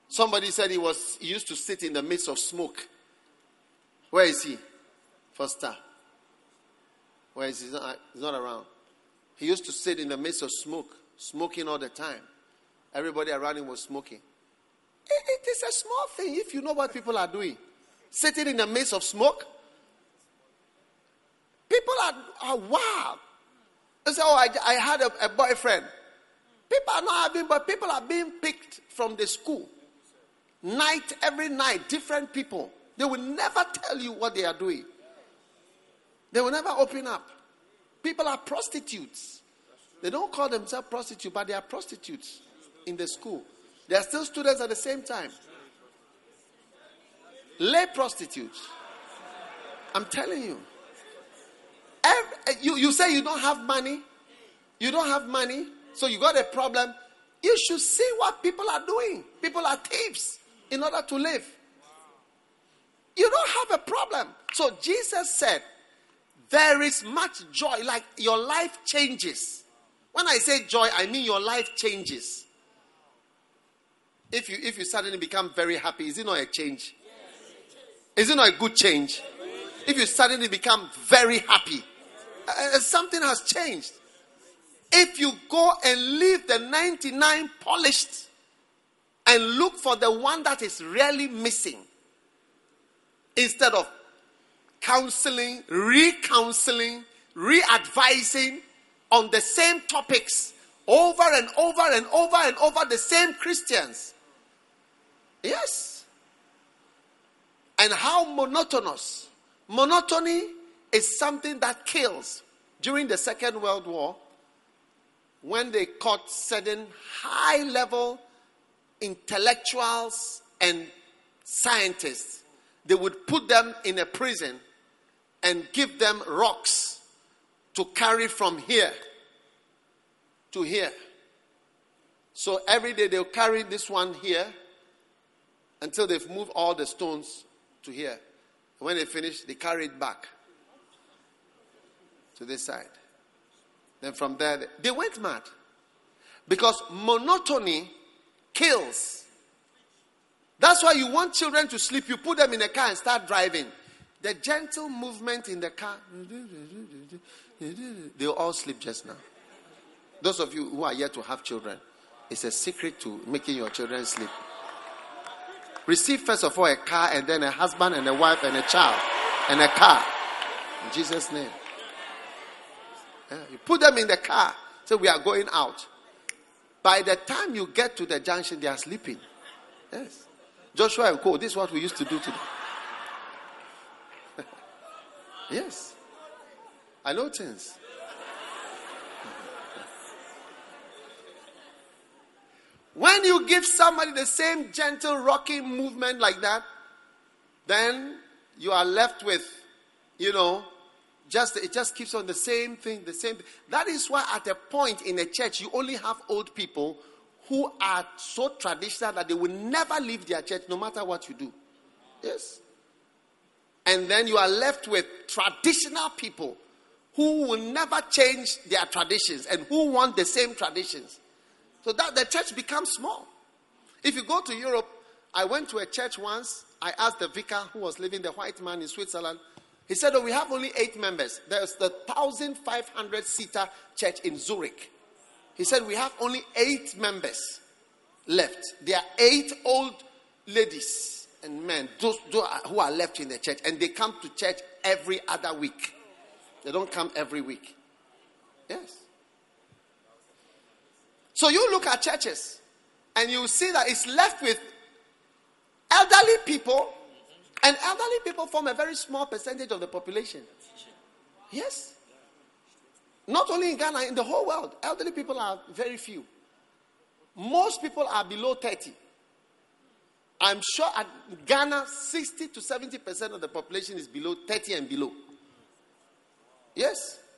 Somebody said he was he used to sit in the midst of smoke. Where is he? Foster. Where is he? He's not, he's not around. He used to sit in the midst of smoke, smoking all the time. Everybody around him was smoking. it, it is a small thing if you know what people are doing. Sitting in the midst of smoke. People are, are wild. They say, Oh, I, I had a, a boyfriend. People are not having, but people are being picked from the school. Night, every night, different people. They will never tell you what they are doing. They will never open up. People are prostitutes. They don't call themselves prostitutes, but they are prostitutes in the school. They are still students at the same time. Lay prostitutes. I'm telling you. Every, eh, you. You say you don't have money. You don't have money, so you got a problem. You should see what people are doing. People are thieves in order to live. You don't have a problem. So Jesus said, There is much joy, like your life changes. When I say joy, I mean your life changes. If you if you suddenly become very happy, is it not a change? Is it not a good change? If you suddenly become very happy, uh, uh something has changed. If you go and leave the 99 polished and look for the one that is really missing, instead of counseling, re-counseling, re-advising on the same topics over and over and over and over the same Christians. Yes. And how monotonous. Monotony is something that kills. During the Second World War, when they caught certain high level intellectuals and scientists, they would put them in a prison and give them rocks to carry from here to here. So every day they'll carry this one here until they've moved all the stones to here. When they finish, they carry it back to this side. Then from there, they went mad. Because monotony kills. That's why you want children to sleep. You put them in a car and start driving. The gentle movement in the car, they'll all sleep just now. Those of you who are yet to have children, it's a secret to making your children sleep. Receive first of all a car and then a husband and a wife and a child and a car. In Jesus' name. Yeah, you put them in the car. So we are going out. By the time you get to the junction, they are sleeping. Yes. Joshua and Co. This is what we used to do today. yes. I know things. When you give somebody the same gentle rocking movement like that, then you are left with, you know, just it just keeps on the same thing, the same. That is why at a point in a church you only have old people who are so traditional that they will never leave their church no matter what you do. Yes. And then you are left with traditional people who will never change their traditions and who want the same traditions. So that the church becomes small. If you go to Europe, I went to a church once. I asked the vicar who was living, the white man in Switzerland. He said, Oh, we have only eight members. There's the 1,500 seater church in Zurich. He said, We have only eight members left. There are eight old ladies and men who are left in the church, and they come to church every other week. They don't come every week. Yes. So you look at churches and you see that it's left with elderly people, and elderly people form a very small percentage of the population. Yes. Not only in Ghana, in the whole world, elderly people are very few. Most people are below 30. I'm sure at Ghana, 60 to 70% of the population is below 30 and below. Yes.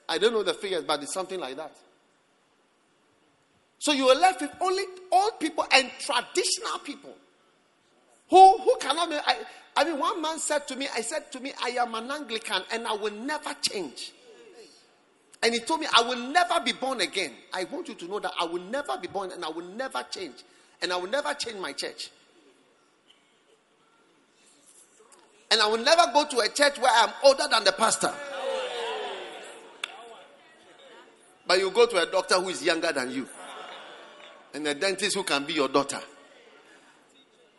I don't know the figures, but it's something like that. So you are left with only old people and traditional people who, who cannot be. I, I mean, one man said to me, I said to me, I am an Anglican and I will never change. And he told me, I will never be born again. I want you to know that I will never be born and I will never change. And I will never change my church. And I will never go to a church where I'm older than the pastor. But you go to a doctor who is younger than you and a dentist who can be your daughter.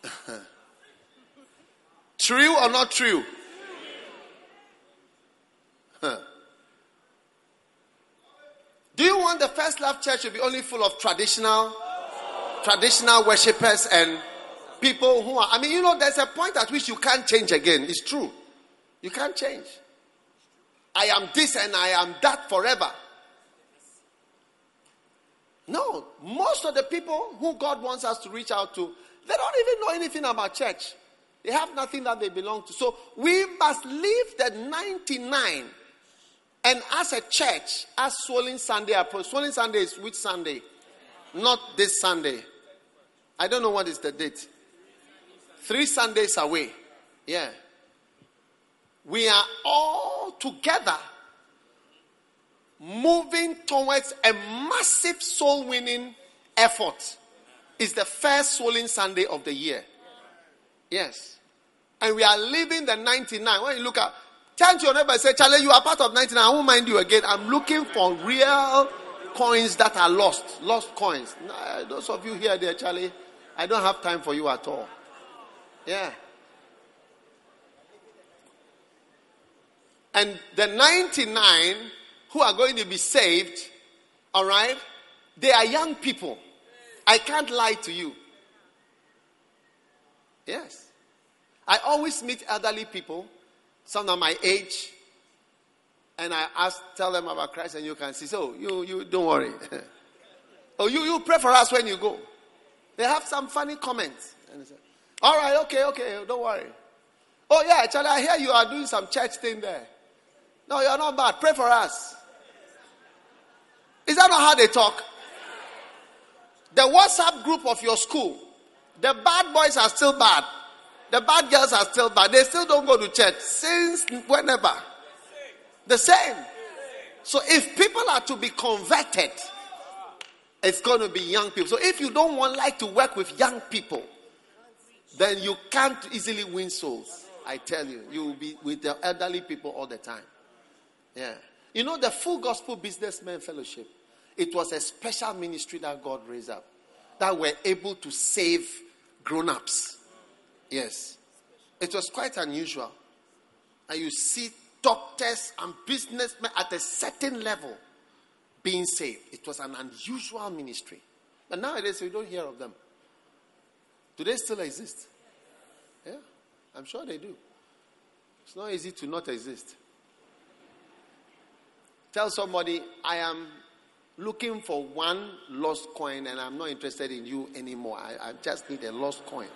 true or not true? Do you want the first love church to be only full of traditional, traditional worshippers and people who are? I mean, you know, there's a point at which you can't change again. It's true, you can't change. I am this and I am that forever. No, most of the people who God wants us to reach out to, they don't even know anything about church. They have nothing that they belong to. So we must leave the 99 and as a church, as Swollen Sunday approach, Swollen Sunday is which Sunday? Not this Sunday. I don't know what is the date. Three Sundays away. Yeah. We are all together moving towards a massive soul winning effort. It's the first Swollen Sunday of the year. Yes. And we are leaving the 99. When you look at, turn to your neighbor and say, Charlie, you are part of 99. I won't mind you again. I'm looking for real coins that are lost. Lost coins. Those of you here there, Charlie, I don't have time for you at all. Yeah. And the 99 who are going to be saved, all right, they are young people. I can't lie to you. Yes. I always meet elderly people, some of my age, and I ask, tell them about Christ, and you can see. So you, you don't worry. oh, you, you pray for us when you go. They have some funny comments. And say, All right, okay, okay, don't worry. Oh yeah, Charlie, I hear you are doing some church thing there. No, you're not bad. Pray for us. Is that not how they talk? The WhatsApp group of your school, the bad boys are still bad. The bad girls are still bad. They still don't go to church since whenever. The same. So if people are to be converted, it's going to be young people. So if you don't want like to work with young people, then you can't easily win souls. I tell you, you will be with the elderly people all the time. Yeah. You know, the Full Gospel Businessmen Fellowship, it was a special ministry that God raised up that were able to save grown ups. Yes. It was quite unusual. And you see doctors and businessmen at a certain level being saved. It was an unusual ministry. But nowadays, we don't hear of them. Do they still exist? Yeah, I'm sure they do. It's not easy to not exist. Tell somebody, I am looking for one lost coin and I'm not interested in you anymore. I, I just need a lost coin.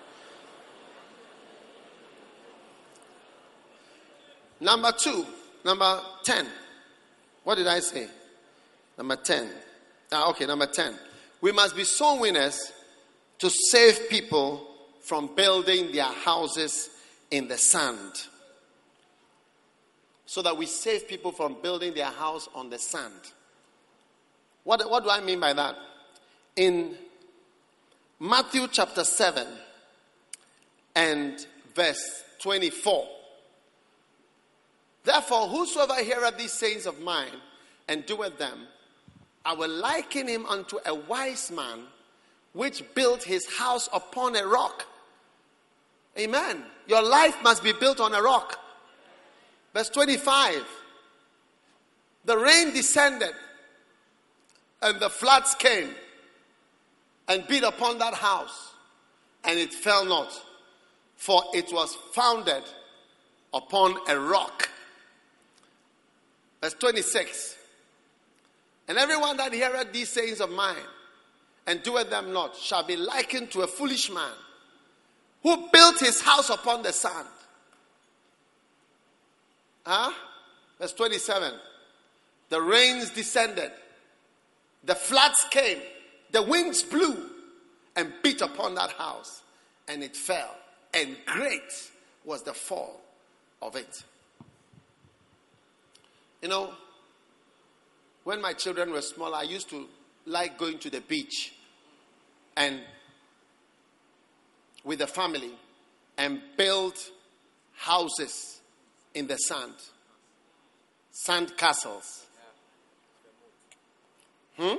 Number two, number 10. What did I say? Number 10. Ah, okay, number 10. We must be soul winners to save people from building their houses in the sand so that we save people from building their house on the sand. What, what do I mean by that? In Matthew chapter 7 and verse 24. Therefore, whosoever heareth these sayings of mine and doeth them, I will liken him unto a wise man which built his house upon a rock. Amen. Your life must be built on a rock. Verse 25 The rain descended, and the floods came and beat upon that house, and it fell not, for it was founded upon a rock. Verse 26 And everyone that heareth these sayings of mine and doeth them not shall be likened to a foolish man who built his house upon the sand. Huh? Verse 27. The rains descended, the floods came, the winds blew and beat upon that house, and it fell. And great was the fall of it. You know, when my children were small, I used to like going to the beach and with the family and build houses in the sand. Sand castles. Hmm?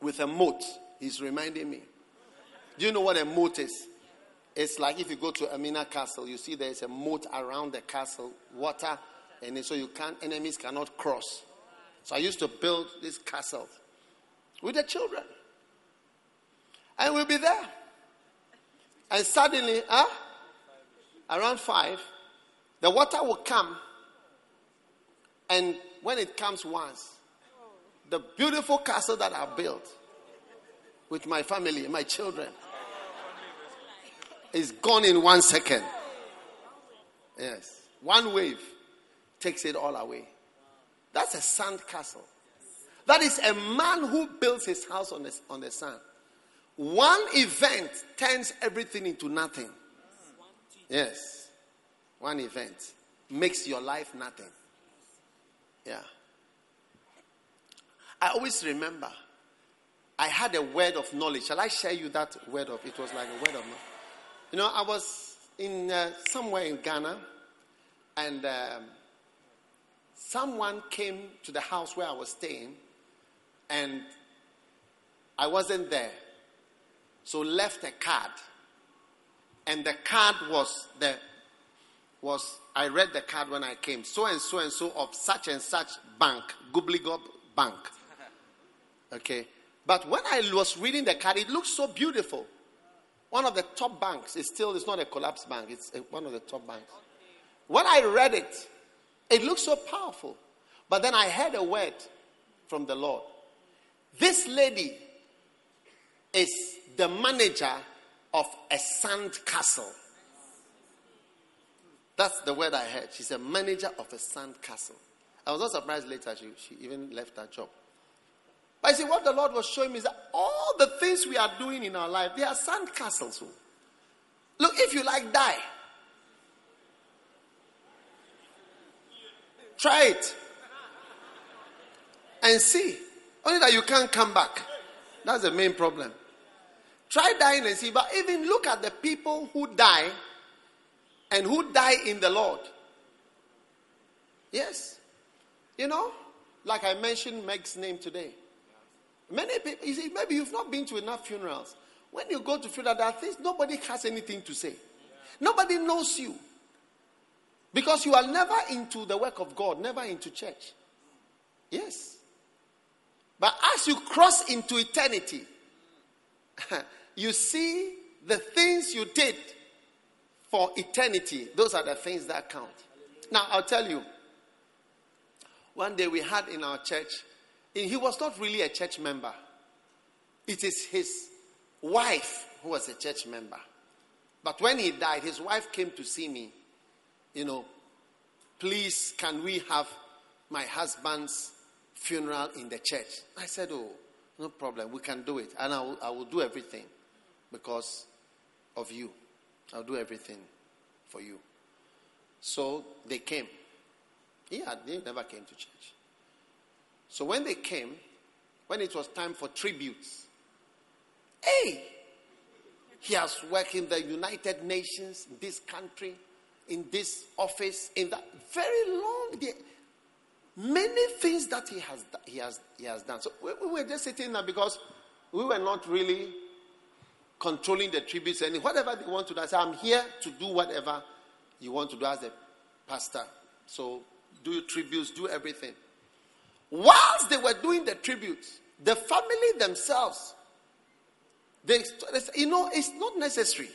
With a moat. He's reminding me. Do you know what a moat is? It's like if you go to Elmina Castle, you see there's a moat around the castle, water, and so you can't enemies cannot cross. So I used to build this castle with the children. And we'll be there. And suddenly, huh? Around five, the water will come And when it comes once, the beautiful castle that I built with my family, my children, is gone in one second. Yes. One wave takes it all away. That's a sand castle. That is a man who builds his house on the, on the sand. One event turns everything into nothing. Yes. One event makes your life nothing. Yeah. I always remember I had a word of knowledge. Shall I share you that word of? It was like a word of knowledge. You know, I was in uh, somewhere in Ghana, and um, someone came to the house where I was staying, and I wasn't there, so left a card, and the card was the was I read the card when I came, so and so and so of such and such bank, Gobblegob Bank. Okay, but when I was reading the card, it looked so beautiful. One of the top banks. It's still, it's not a collapsed bank. It's one of the top banks. When I read it, it looked so powerful. But then I heard a word from the Lord. This lady is the manager of a sand castle. That's the word I heard. She's a manager of a sand castle. I was not surprised later she, she even left her job. But I see, what the Lord was showing me is that all the things we are doing in our life, they are sand castles. Look, if you like, die. Try it. And see. Only that you can't come back. That's the main problem. Try dying and see. But even look at the people who die and who die in the Lord. Yes. You know, like I mentioned Meg's name today. Many people, you see, maybe you've not been to enough funerals. When you go to funeral, there are things nobody has anything to say. Nobody knows you. Because you are never into the work of God, never into church. Yes. But as you cross into eternity, you see the things you did for eternity. Those are the things that count. Now, I'll tell you. One day we had in our church he was not really a church member. It is his wife who was a church member. But when he died, his wife came to see me. You know, please, can we have my husband's funeral in the church? I said, Oh, no problem. We can do it. And I will, I will do everything because of you. I'll do everything for you. So they came. He, had, never came to church. So when they came, when it was time for tributes, hey, he has worked in the United Nations, in this country, in this office, in that very long day. Many things that he has, he has, he has done. So we, we were just sitting there because we were not really controlling the tributes and whatever they want to do. I said, I'm here to do whatever you want to do as a pastor. So do your tributes, do everything. Whilst they were doing the tributes, the family themselves, they, you know, it's not necessary.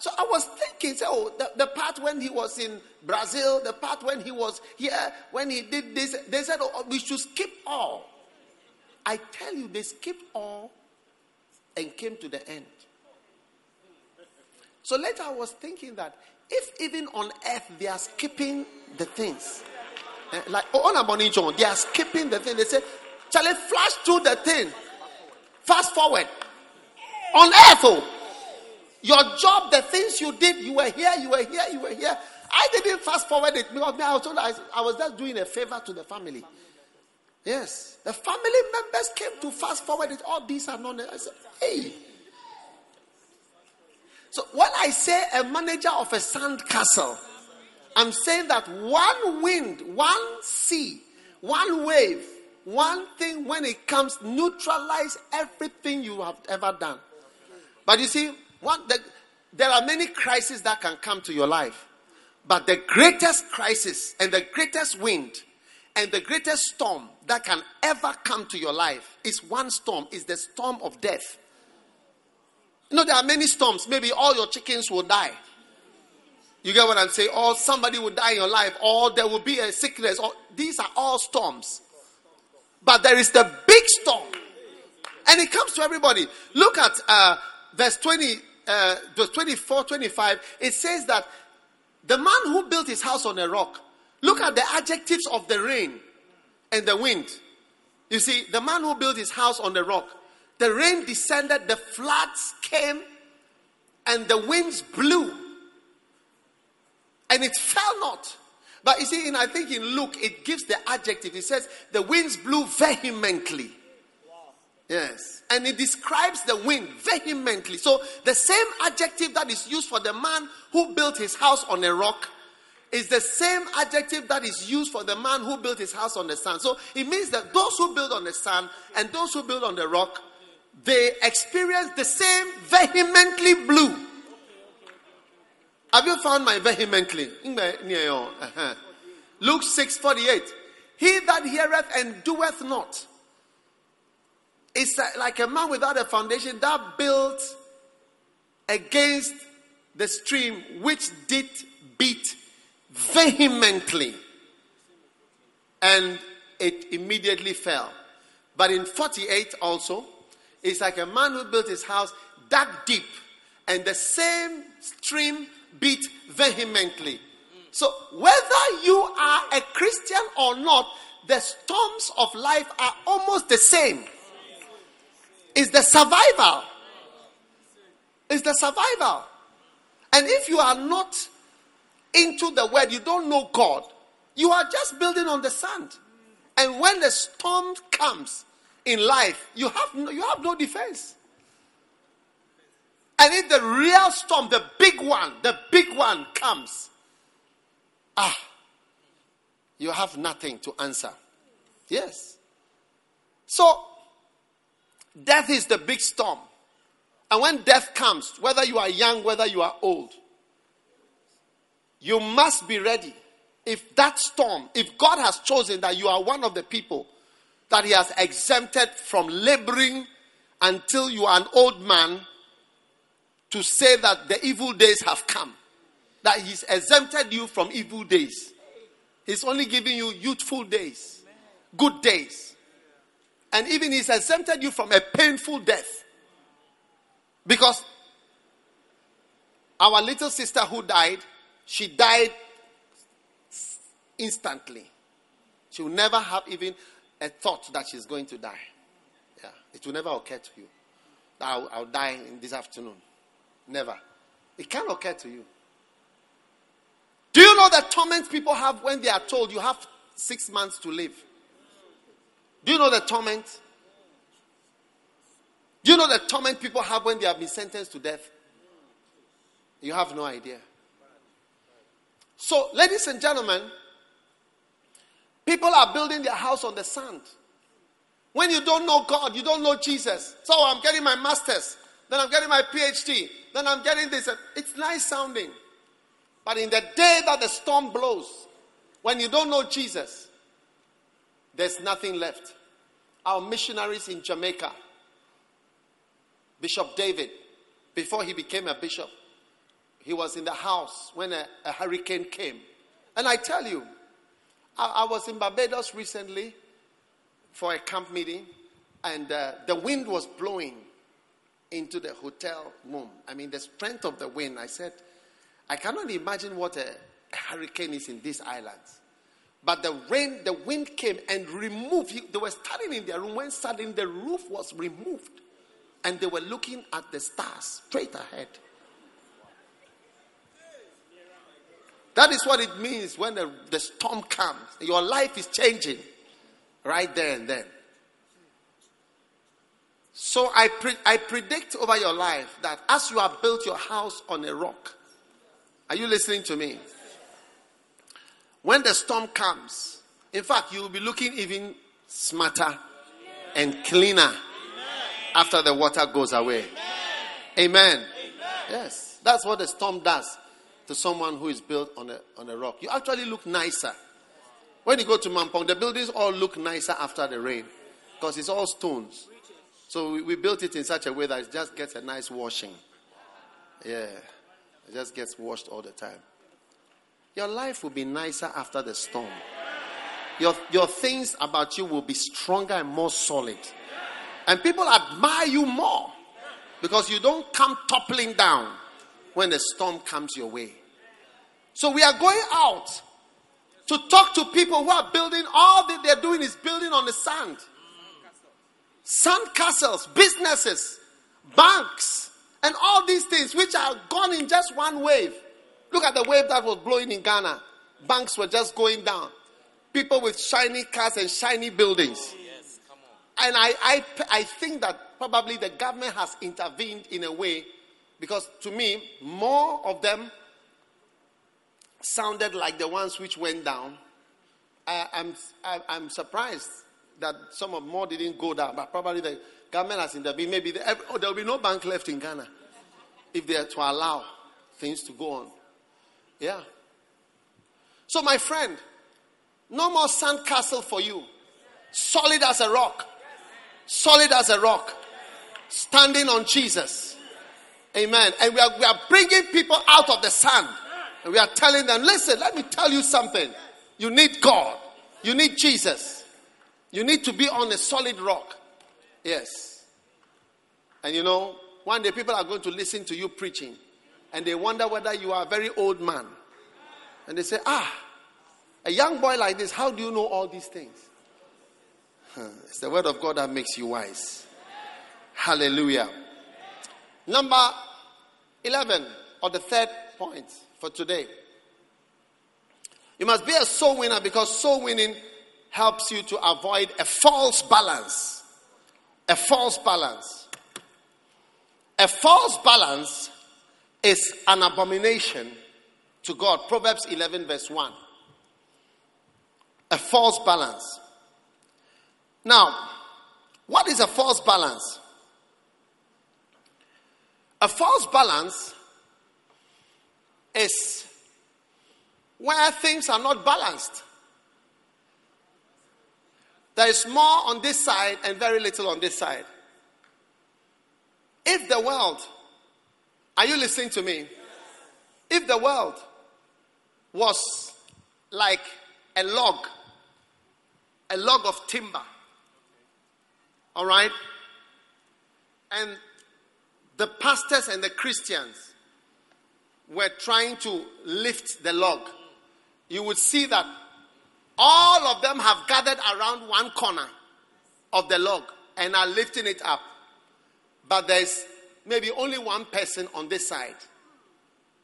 So I was thinking, so oh, the, the, part when he was in Brazil, the part when he was here, when he did this, they said, oh, we should skip all. I tell you, they skipped all and came to the end. So later I was thinking that if even on earth they are skipping the things, Eh, like on a morning John, they are skipping the thing. They say, Charlie, flash through the thing. Fast forward. On earth, oh. Your job, the things you did, you were here, you were here, you were here. I didn't fast forward it because I was, told I, I was just doing a favor to the family. Yes. The family members came to fast forward it. All these are not. I said, hey. So when I say a manager of a sand castle, I'm saying that one wind, one sea, one wave, one thing when it comes neutralize everything you have ever done. But you see, one, the, there are many crises that can come to your life. But the greatest crisis and the greatest wind and the greatest storm that can ever come to your life is one storm, is the storm of death. You know, there are many storms. Maybe all your chickens will die. You get what I'm saying? Or somebody will die in your life, or there will be a sickness, or these are all storms. But there is the big storm. And it comes to everybody. Look at uh, verse 20, uh, verse 24, 25. It says that the man who built his house on a rock, look at the adjectives of the rain and the wind. You see, the man who built his house on the rock, the rain descended, the floods came, and the winds blew, and it fell not. But you see, in I think in Luke, it gives the adjective. It says the winds blew vehemently. Yes. And it describes the wind vehemently. So the same adjective that is used for the man who built his house on a rock is the same adjective that is used for the man who built his house on the sand. So it means that those who build on the sand and those who build on the rock, they experience the same vehemently blue. Have you found my vehemently? Uh-huh. Luke 6 48. He that heareth and doeth not is like a man without a foundation that built against the stream which did beat vehemently and it immediately fell. But in 48 also, it's like a man who built his house dug deep and the same stream beat vehemently. So whether you are a Christian or not, the storms of life are almost the same. It's the survival. It's the survival. And if you are not into the word, you don't know God, you are just building on the sand. And when the storm comes in life, you have no, you have no defense. And if the real storm, the big one, the big one comes, ah, you have nothing to answer. Yes. So, death is the big storm. And when death comes, whether you are young, whether you are old, you must be ready. If that storm, if God has chosen that you are one of the people that He has exempted from laboring until you are an old man to say that the evil days have come, that He's exempted you from evil days. He's only giving you youthful days, good days. And even He's exempted you from a painful death. Because our little sister who died, she died instantly. She will never have even a thought that she's going to die. Yeah, it will never occur to you that I'll, I'll die in this afternoon. Never. It can't occur to you. Do you know the torment people have when they are told you have six months to live? Do you know the torment? Do you know the torment people have when they have been sentenced to death? You have no idea. So, ladies and gentlemen, people are building their house on the sand. When you don't know God, you don't know Jesus. So, I'm getting my master's, then I'm getting my PhD, then I'm getting this. It's nice sounding. But in the day that the storm blows, when you don't know Jesus, there's nothing left. Our missionaries in Jamaica, Bishop David, before he became a bishop, he was in the house when a, a hurricane came. And I tell you, I, I, was in Barbados recently for a camp meeting, and uh, the wind was blowing into the hotel room. I mean, the strength of the wind. I said, I cannot imagine what a, a hurricane is in these islands. But the rain, the wind came and removed. They were standing in their room when suddenly the roof was removed, and they were looking at the stars straight ahead. That is what it means when the, the storm comes. Your life is changing right there and then. So I, pre- I predict over your life that as you have built your house on a rock, are you listening to me? When the storm comes, in fact, you will be looking even smarter and cleaner after the water goes away. Amen. Yes, that's what the storm does to someone who is built on a, on a rock. You actually look nicer. When you go to Mampong, the buildings all look nicer after the rain because it's all stones. So we, we, built it in such a way that it just gets a nice washing. Yeah, it just gets washed all the time. your life will be nicer after the storm. Your, your things about you will be stronger and more solid. And people admire you more because you don't come toppling down when the storm comes your way. So we are going out to talk to people who are building, all that they're doing is building on the sand. Sand castles, businesses, banks, and all these things which are gone in just one wave. Look at the wave that was blowing in Ghana. Banks were just going down. People with shiny cars and shiny buildings. And I, I, I think that probably the government has intervened in a way because to me, more of them sounded like the ones which went down. I, I'm, I, I'm surprised that some of more didn't go down, but probably the government has intervened. Maybe the, oh, there will be no bank left in Ghana if they are to allow things to go on. Yeah. So, my friend, no more sandcastle for you. Solid as a rock. Solid as a rock. Standing on Jesus. Amen. And we are, we are bringing people out of the sand. And we are telling them, listen, let me tell you something. You need God. You need Jesus. You need to be on a solid rock. Yes. And you know, one day people are going to listen to you preaching and they wonder whether you are a very old man. And they say, ah, a young boy like this, how do you know all these things? Huh. It's the word of God that makes you wise. Hallelujah. Number 11, or the third point for today. You must be a soul winner because soul winning helps you to avoid a false balance. A false balance. A false balance is an abomination to God. Proverbs 11, verse 1. A false balance. Now, what is a false balance? A false balance is where things are not balanced. There is more on this side and very little on this side. If the world, are you listening to me? If the world was like a log, a log of timber, all right? And the pastors and the Christians were trying to lift the log, you would see that all of them have gathered around one corner of the log and are lifting it up. But there's maybe only one person on this side.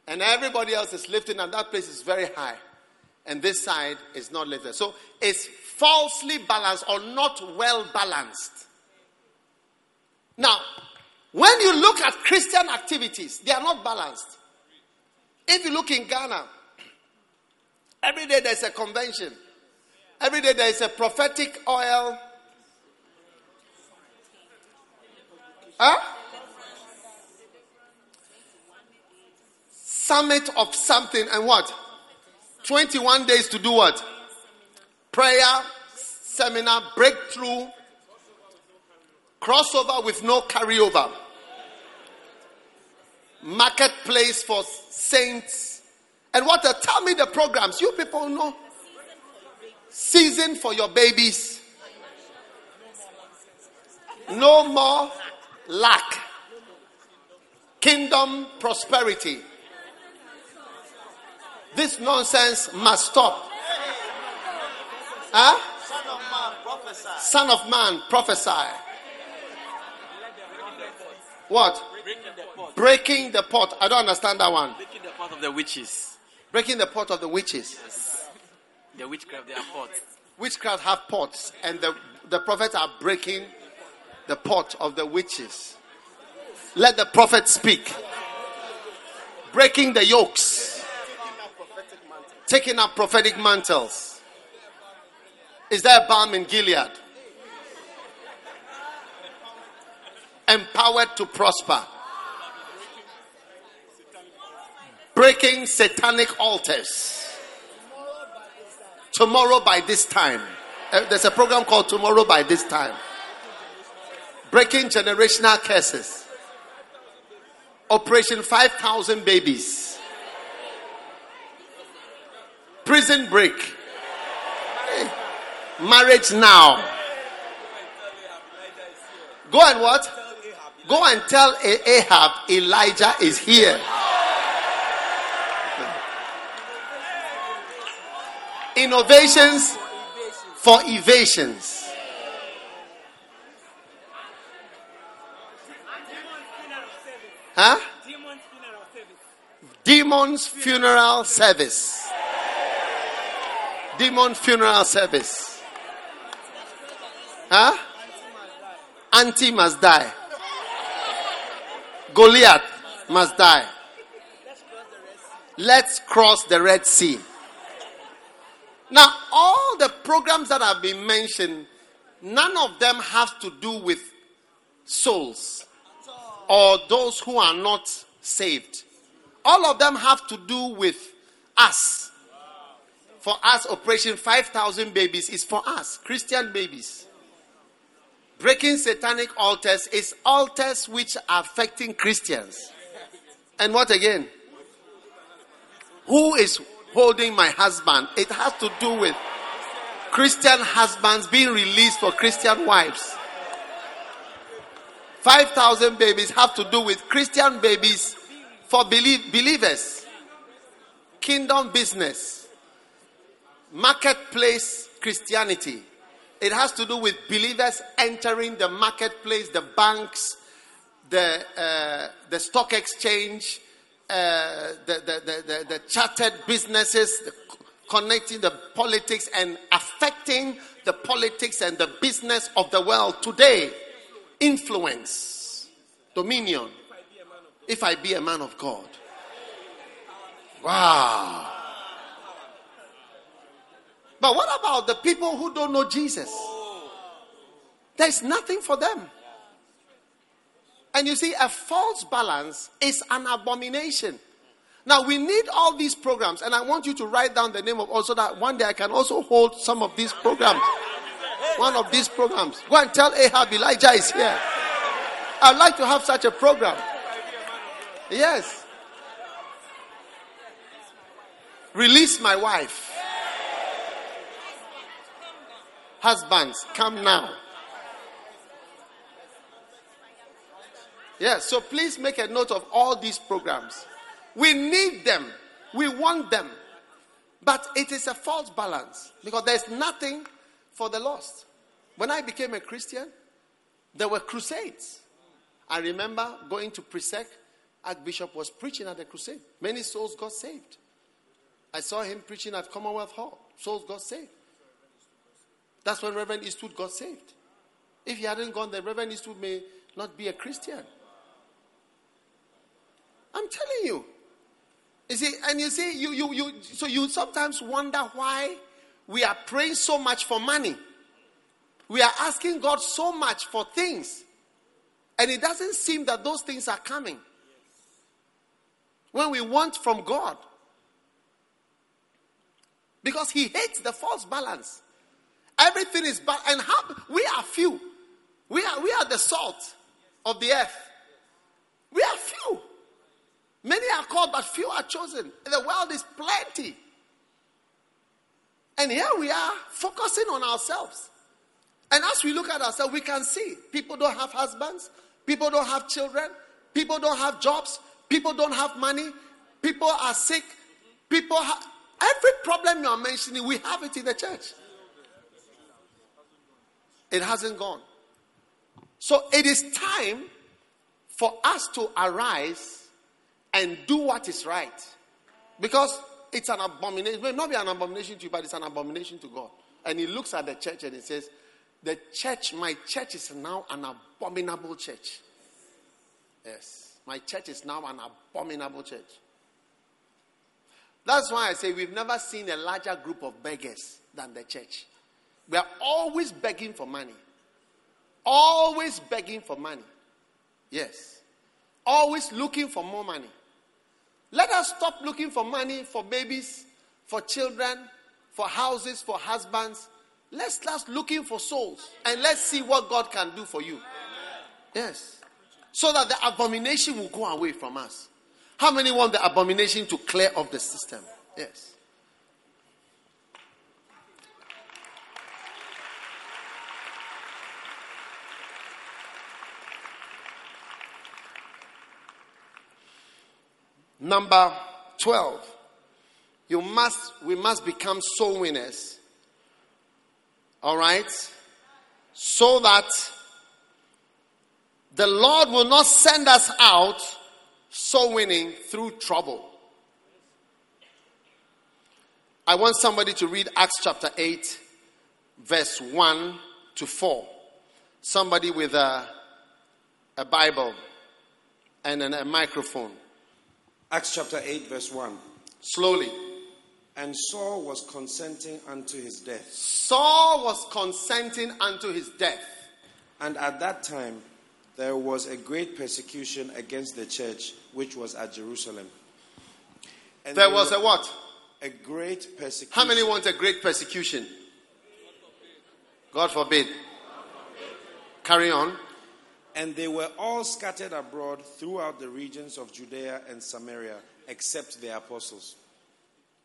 And everybody else is lifting, and that place is very high. And this side is not lifted. So it's falsely balanced or not well balanced. Now, when you look at Christian activities, they are not balanced. If you look in Ghana, every day there's a convention, every day there is a prophetic oil. Huh? Summit of something and what? 21 days to do what? Prayer, seminar, breakthrough, crossover with no carryover, marketplace for saints. And what? Uh, tell me the programs. You people know. Season for your babies. No more lack. Kingdom prosperity. This nonsense must stop. Huh? Son of man, prophesy. Son man, prophesy. What? Breaking the pot. I don't understand that one. Breaking the pot of the witches. Breaking the pot of the witches. Yes. The witchcraft, they have pots. Witchcraft have pots, and the, the prophets are breaking the pot of the witches. Let the prophet speak. Breaking the yokes. Taking up prophetic mantles. Is there a balm in Gilead? Empowered to prosper. breaking satanic altars. Tomorrow by this time. Uh, there's a program called Tomorrow by this time. Breaking generational curses. Operation 5,000 babies. Prison break. Marriage now. Go and what? Go and tell Ahab Elijah is here. Innovations for evasions. Huh? Demon's funeral service. Demon funeral service. Huh? Auntie must die. Goliath must die. Let's cross the Red Sea. Now, all the programs that have been mentioned, none of them have to do with souls or those who are not saved. All of them have to do with us. For us, Operation 5,000 Babies is for us, Christian babies. Breaking satanic altars is altars which are affecting Christians. And what again? Who is holding my husband? It has to do with Christian husbands being released for Christian wives. 5,000 babies have to do with Christian babies for believe, believers. Kingdom business. Marketplace Christianity. It has to do with believers entering the marketplace, the banks, the, uh, the stock exchange, uh, the, the, the, the, chartered businesses, connecting the politics and affecting the politics and the business of the world today. Influence, dominion. If I be a man of God. Wow. But what about the people who don't know Jesus? There's nothing for them. And you see, a false balance is an abomination. Now, we need all these programs, and I want you to write down the name of oh, also that one day I can also hold some of these programs. One of these programs. Go and tell Ahab Elijah is here. I'd like to have such a program. Yes. Release my wife. Husbands, come now. Yes, so please make a note of all these programs. We need them, we want them, but it is a false balance because there's nothing for the lost. When I became a Christian, there were crusades. I remember going to Presec, Archbishop was preaching at the crusade. Many souls got saved. I saw him preaching at Commonwealth Hall. Souls got saved. That's when Reverend Eastwood got saved. If he hadn't gone there, Reverend Eastwood may not be a Christian. I'm telling you. You see, and you see, you, you, you, so you sometimes wonder why we are praying so much for money. We are asking God so much for things. And it doesn't seem that those things are coming. When we want from God. Because He hates the false balance. Everything is bad. And how, we are few. We are, we are the salt of the earth. We are few. Many are called, but few are chosen. The world is plenty. And here we are focusing on ourselves. And as we look at ourselves, we can see people don't have husbands, people don't have children, people don't have jobs, people don't have money, people are sick, people have every problem you are mentioning, we have it in the church. It hasn't gone. So it is time for us to arise and do what is right. Because it's an abomination. It may not be an abomination to you, but it's an abomination to God. And he looks at the church and he says, The church, my church is now an abominable church. Yes. My church is now an abominable church. That's why I say we've never seen a larger group of beggars than the church. We are always begging for money. Always begging for money. Yes. Always looking for more money. Let us stop looking for money for babies, for children, for houses, for husbands. Let's start looking for souls and let's see what God can do for you. Yes. So that the abomination will go away from us. How many want the abomination to clear off the system? Yes. Number 12. You must, we must become soul winners. All right? So that the Lord will not send us out soul winning through trouble. I want somebody to read Acts chapter 8, verse 1 to 4. Somebody with a, a Bible and an, a microphone. Acts chapter 8, verse 1. Slowly. And Saul was consenting unto his death. Saul was consenting unto his death. And at that time, there was a great persecution against the church which was at Jerusalem. And there was a what? A great persecution. How many want a great persecution? God forbid. Carry on. And they were all scattered abroad throughout the regions of Judea and Samaria, except the apostles.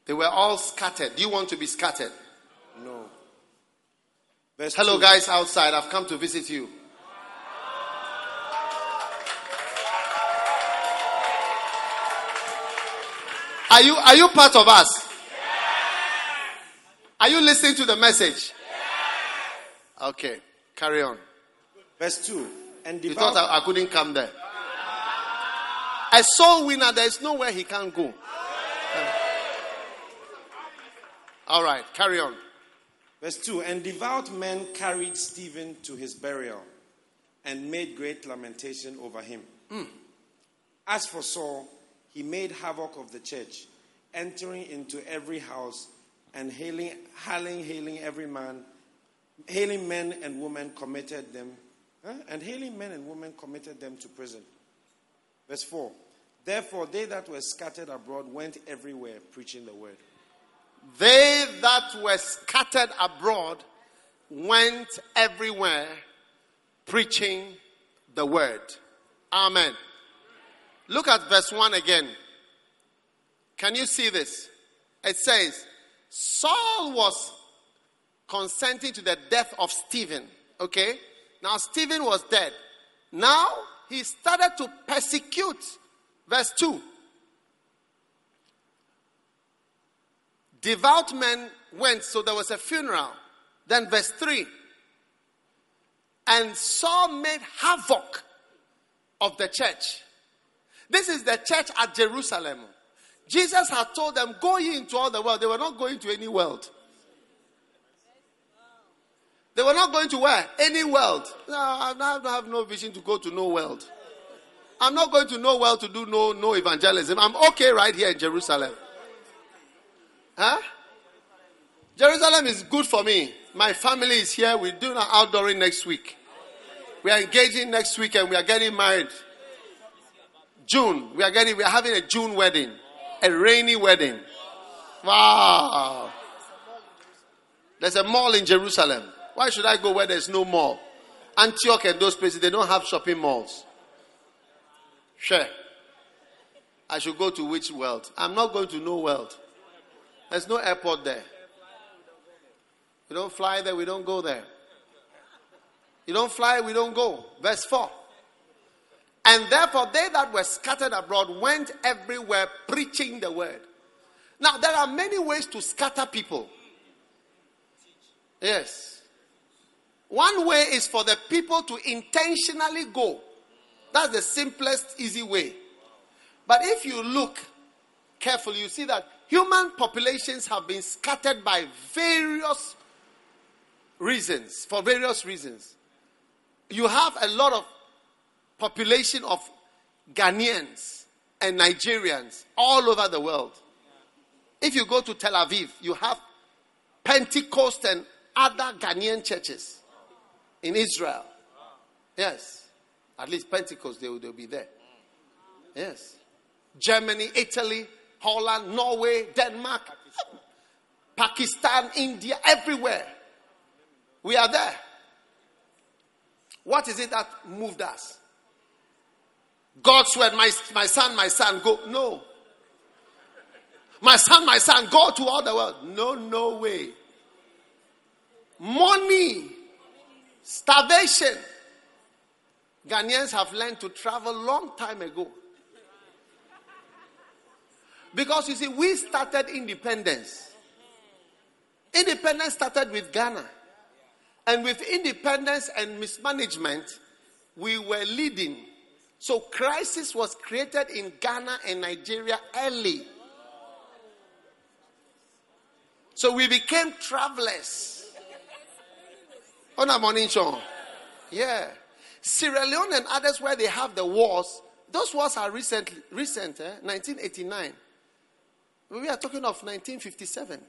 They were all scattered. Do you want to be scattered? No. Verse Hello, two. guys outside. I've come to visit you. Are you, are you part of us? Are you listening to the message? Okay, carry on. Verse 2. And You devout, thought I, I couldn't come there. A soul winner, there is nowhere he can't go. All right, carry on. verse 2 And devout men carried Stephen to his burial and made great lamentation over him. Hmm. As for Saul, he made havoc of the church, entering into every house and hailing, hailing, hailing every man, hailing men and women committed them? And hailing men and women committed them to prison. Verse 4 Therefore, they that were scattered abroad went everywhere preaching the word. They that were scattered abroad went everywhere preaching the word. Amen. Look at verse 1 again. Can you see this? It says, Saul was consenting to the death of Stephen. Okay? Now, Stephen was dead. Now, he started to persecute. Verse 2. Devout men went, so there was a funeral. Then, verse 3. And Saul made havoc of the church. This is the church at Jerusalem. Jesus had told them, Go ye into all the world. They were not going to any world. They were not going to where? Any world. No, I have- no vision to go to no world. I'm not going to no world to do no, no evangelism. I'm okay right here in Jerusalem. Huh? Jerusalem is good for me. My family is here. We're doing our outdooring next week. We are engaging next week and we are getting married. June. We are getting, we are having a June wedding. A rainy wedding. Wow. There's a mall in Jerusalem. Why should I go where there's no mall? Antioch and those places, they don't have shopping malls. Sure. I should go to which world? I'm not going to no world. There's no airport there. We don't fly there, we don't go there. You don't fly, we don't go. Verse 4. And therefore, they that were scattered abroad went everywhere preaching the word. Now, there are many ways to scatter people. Yes. One way is for the people to intentionally go. That's the simplest, easy way. But if you look carefully, you see that human populations have been scattered by various reasons, for various reasons. You have a lot of population of Ghanaians and Nigerians all over the world. If you go to Tel Aviv, you have Pentecost and other Ghanaian churches in Israel. Yes. At least Pentecost, they will, they'll be there. Yes. Germany, Italy, Holland, Norway, Denmark, Pakistan, India, everywhere. We are there. What is it that moved us? God's word, my, my son, my son, go. No. My son, my son, go to all the world. No, no way. Money, starvation. Ghanaians have learned to travel long time ago. Because you see, we started independence. Independence started with Ghana. And with independence and mismanagement, we were leading. So crisis was created in Ghana and Nigeria early. So we became travelers. On a morning show. Yeah. Sierra Leone and others where they have the wars, those wars are recent, recent eh? 1989. We are talking of 1957.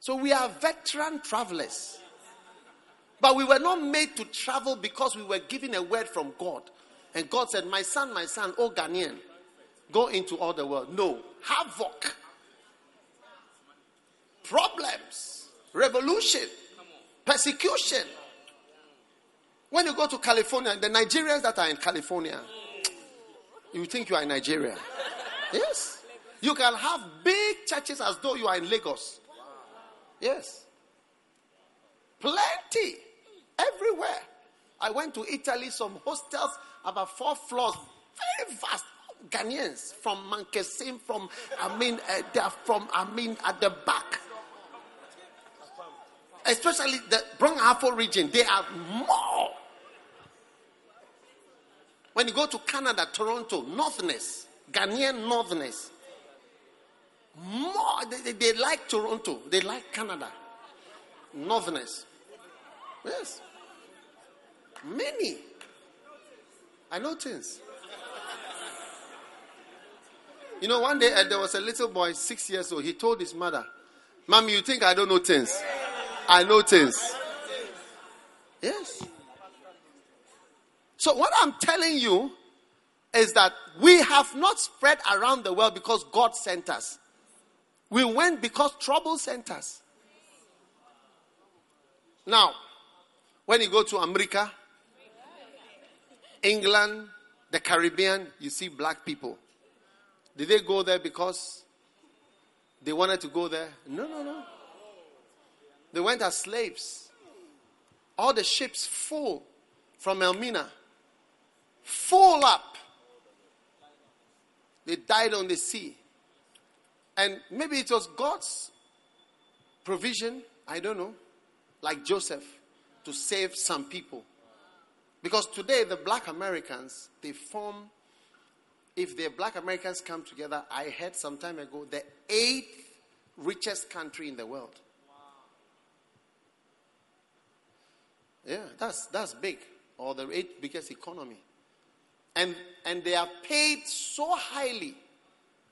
So we are veteran travelers. But we were not made to travel because we were given a word from God. And God said, My son, my son, oh Ghanaian, go into all the world. No, havoc, problems, revolution, persecution. When you go to California, the Nigerians that are in California, you think you are in Nigeria. Yes. You can have big churches as though you are in Lagos. Yes. Plenty. Everywhere. I went to Italy, some hostels, about four floors, very vast. Ghanaians from Mankesim, from, I mean, uh, they're from, I mean, at the back. Especially the Brong Ahafo region, they are more. When you go to Canada, Toronto, Northerners, Ghanaian Northerners, more. They, they, they like Toronto, they like Canada, Northerners. Yes. Many. I know things. You know, one day uh, there was a little boy, six years old. He told his mother, Mommy, you think I don't know things? I know things. Yes. So, what I'm telling you is that we have not spread around the world because God sent us. We went because trouble sent us. Now, when you go to America, England, the Caribbean, you see black people. Did they go there because they wanted to go there? No, no, no. They went as slaves. All the ships full from Elmina, full up. They died on the sea. And maybe it was God's provision, I don't know, like Joseph, to save some people. Because today, the black Americans, they form, if the black Americans come together, I heard some time ago, the eighth richest country in the world. Yeah, that's, that's big, or the eighth biggest economy. And, and they are paid so highly,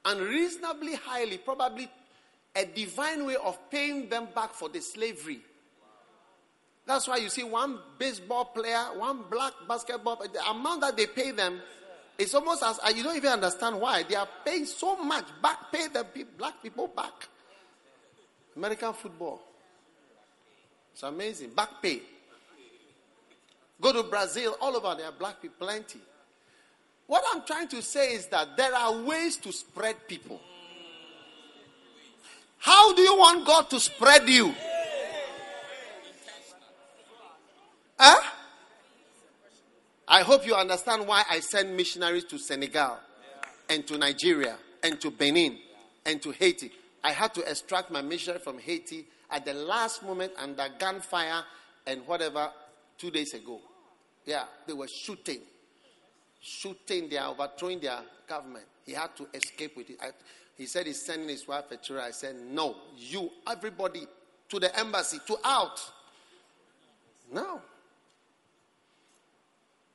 unreasonably highly, probably a divine way of paying them back for the slavery that's why you see one baseball player, one black basketball, the amount that they pay them is almost as uh, you don't even understand why. They are paying so much back, pay the black people back. American football. It's amazing. Back pay. Go to Brazil, all over there are black people, plenty. What I'm trying to say is that there are ways to spread people. How do you want God to spread you? Huh? I hope you understand why I send missionaries to Senegal and to Nigeria and to Benin and to Haiti. I had to extract my missionary from Haiti at the last moment under gunfire and whatever two days ago. Yeah, they were shooting. Shooting, they are overthrowing their government. He had to escape with it. I, he said he's sending his wife a tour. I said, No, you, everybody, to the embassy, to out. No.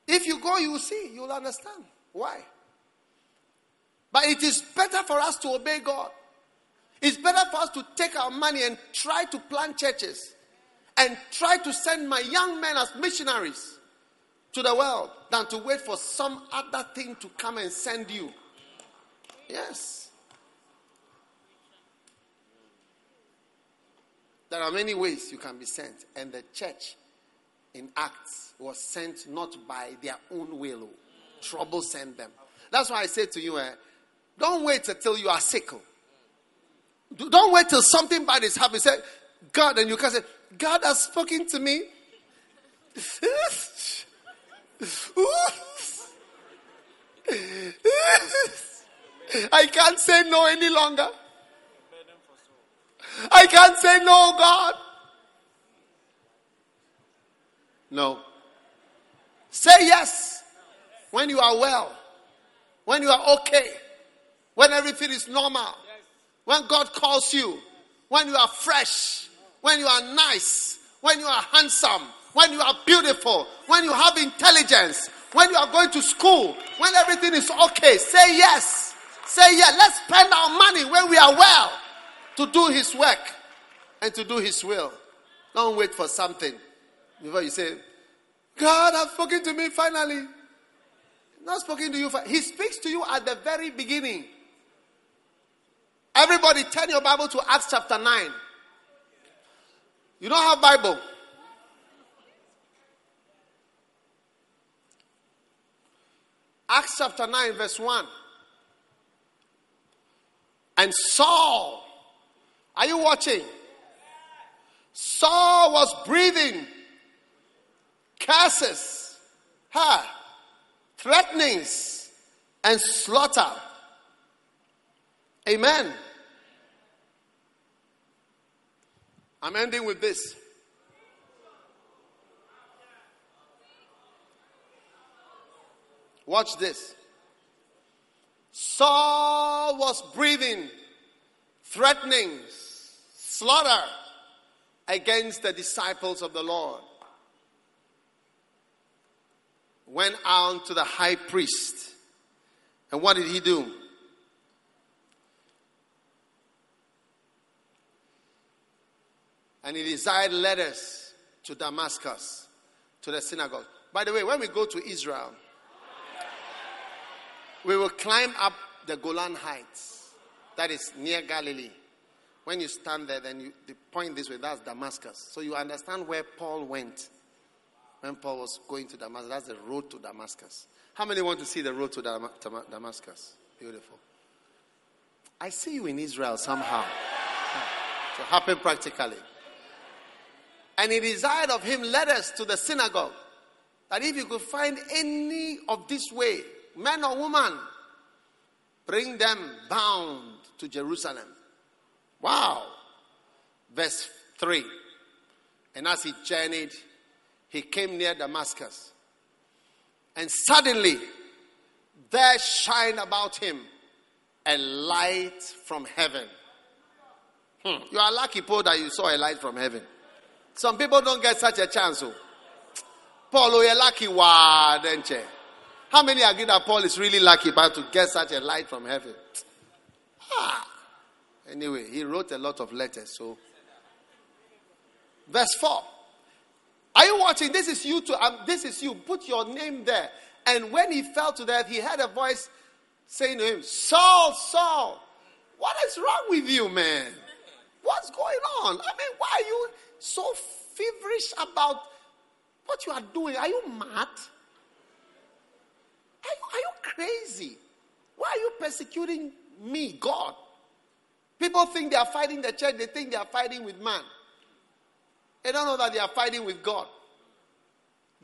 If you go, you will see, you will understand why. But it is better for us to obey God. It's better for us to take our money and try to plant churches and try to send my young men as missionaries to the world than to wait for some other thing to come and send you. Yes. There are many ways you can be sent, and the church in Acts was sent not by their own will. Trouble sent them. That's why I say to you, eh, don't wait until you are sick. Don't wait till something bad is happening. Say, God, and you can say, God has spoken to me. I can't say no any longer. I can't say no, God. No. Say yes when you are well, when you are okay, when everything is normal, when God calls you, when you are fresh, when you are nice, when you are handsome, when you are beautiful, when you have intelligence, when you are going to school, when everything is okay. Say yes. Say yes. Let's spend our money when we are well to do His work and to do His will. Don't wait for something before you say, God has spoken to me finally. Not spoken to you. He speaks to you at the very beginning. Everybody, turn your Bible to Acts chapter 9. You don't have Bible? Acts chapter 9, verse 1. And Saul, are you watching? Saul was breathing curses, ha, threatenings, and slaughter. Amen. I'm ending with this. Watch this. Saul was breathing threatenings, slaughter against the disciples of the Lord. Went on to the high priest. And what did he do? And he desired letters to Damascus, to the synagogue. By the way, when we go to Israel, we will climb up the Golan Heights, that is near Galilee. When you stand there, then you point this way, that's Damascus. So you understand where Paul went when Paul was going to Damascus. That's the road to Damascus. How many want to see the road to Dam- Dam- Damascus? Beautiful. I see you in Israel somehow. To happen practically. And he desired of him letters to the synagogue that if you could find any of this way, man or woman, bring them bound to Jerusalem. Wow. Verse 3. And as he journeyed, he came near Damascus. And suddenly, there shined about him a light from heaven. Hmm. You are lucky, Paul, that you saw a light from heaven. Some people don't get such a chance. Oh. Paul, you're lucky. How many agree that Paul is really lucky about to get such a light from heaven? Ah. Anyway, he wrote a lot of letters. So, verse 4. Are you watching? This is you to um, this is you. Put your name there. And when he fell to death, he heard a voice saying to him, Saul, Saul, what is wrong with you, man? What's going on? I mean, why are you so feverish about what you are doing? Are you mad? Are you, are you crazy? Why are you persecuting me, God? People think they are fighting the church, they think they are fighting with man. They don't know that they are fighting with God.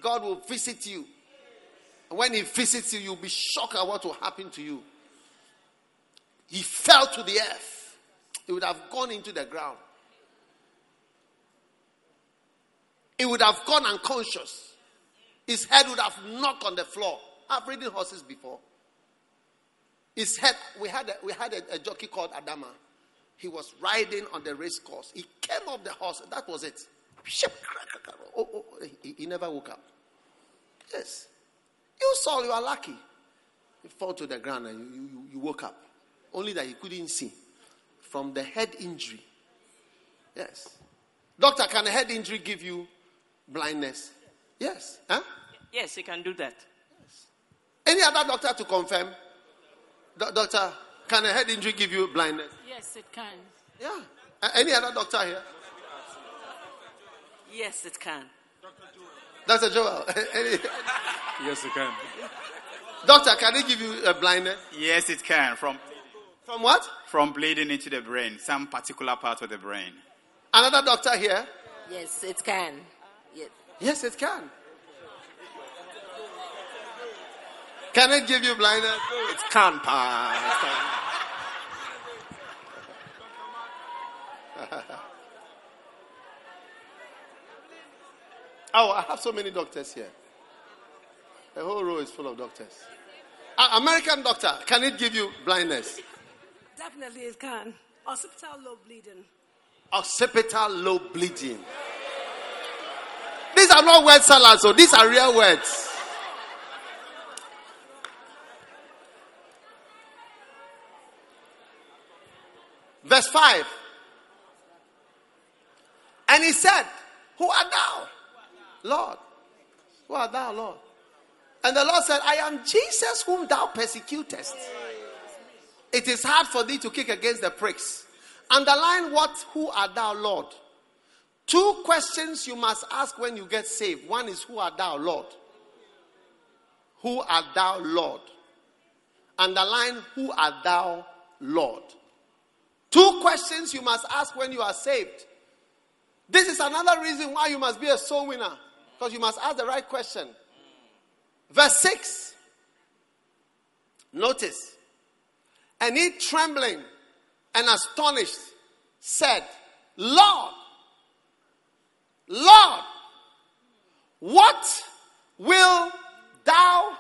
God will visit you. And when He visits you, you'll be shocked at what will happen to you. He fell to the earth, he would have gone into the ground. He would have gone unconscious. His head would have knocked on the floor. I've ridden horses before. His head, we had a, we had a, a jockey called Adama. He was riding on the race course. He came off the horse. That was it. Oh, oh, oh, he, he never woke up. Yes. You saw, you are lucky. He fell to the ground and you, you, you woke up. Only that he couldn't see from the head injury. Yes. Doctor, can a head injury give you blindness? Yes. Huh? Yes, he can do that. Yes. Any other doctor to confirm? Do- doctor, can a head injury give you blindness? Yes, it can. Yeah. Uh, any other doctor here? Yes, it can. Dr. Joel. Doctor Jewel. Yes, it can. Doctor, can it give you a blindness? Yes, it can. From from what? From bleeding into the brain, some particular part of the brain. Another doctor here? Yes, it can. Yes, yes it can. Can it give you blindness? It can pass. oh, I have so many doctors here. The whole row is full of doctors. Uh, American doctor, can it give you blindness? Definitely it can. Occipital lobe bleeding. Occipital lobe bleeding. Are not word salads, so these are real words. Verse 5. And he said, Who art thou? Lord. Who art thou, Lord? And the Lord said, I am Jesus whom thou persecutest. It is hard for thee to kick against the pricks. Underline what, who art thou, Lord? Two questions you must ask when you get saved. One is, Who art thou, Lord? Who art thou, Lord? Underline, Who art thou, Lord? Two questions you must ask when you are saved. This is another reason why you must be a soul winner. Because you must ask the right question. Verse 6. Notice. And he trembling and astonished said, Lord, Lord, what will thou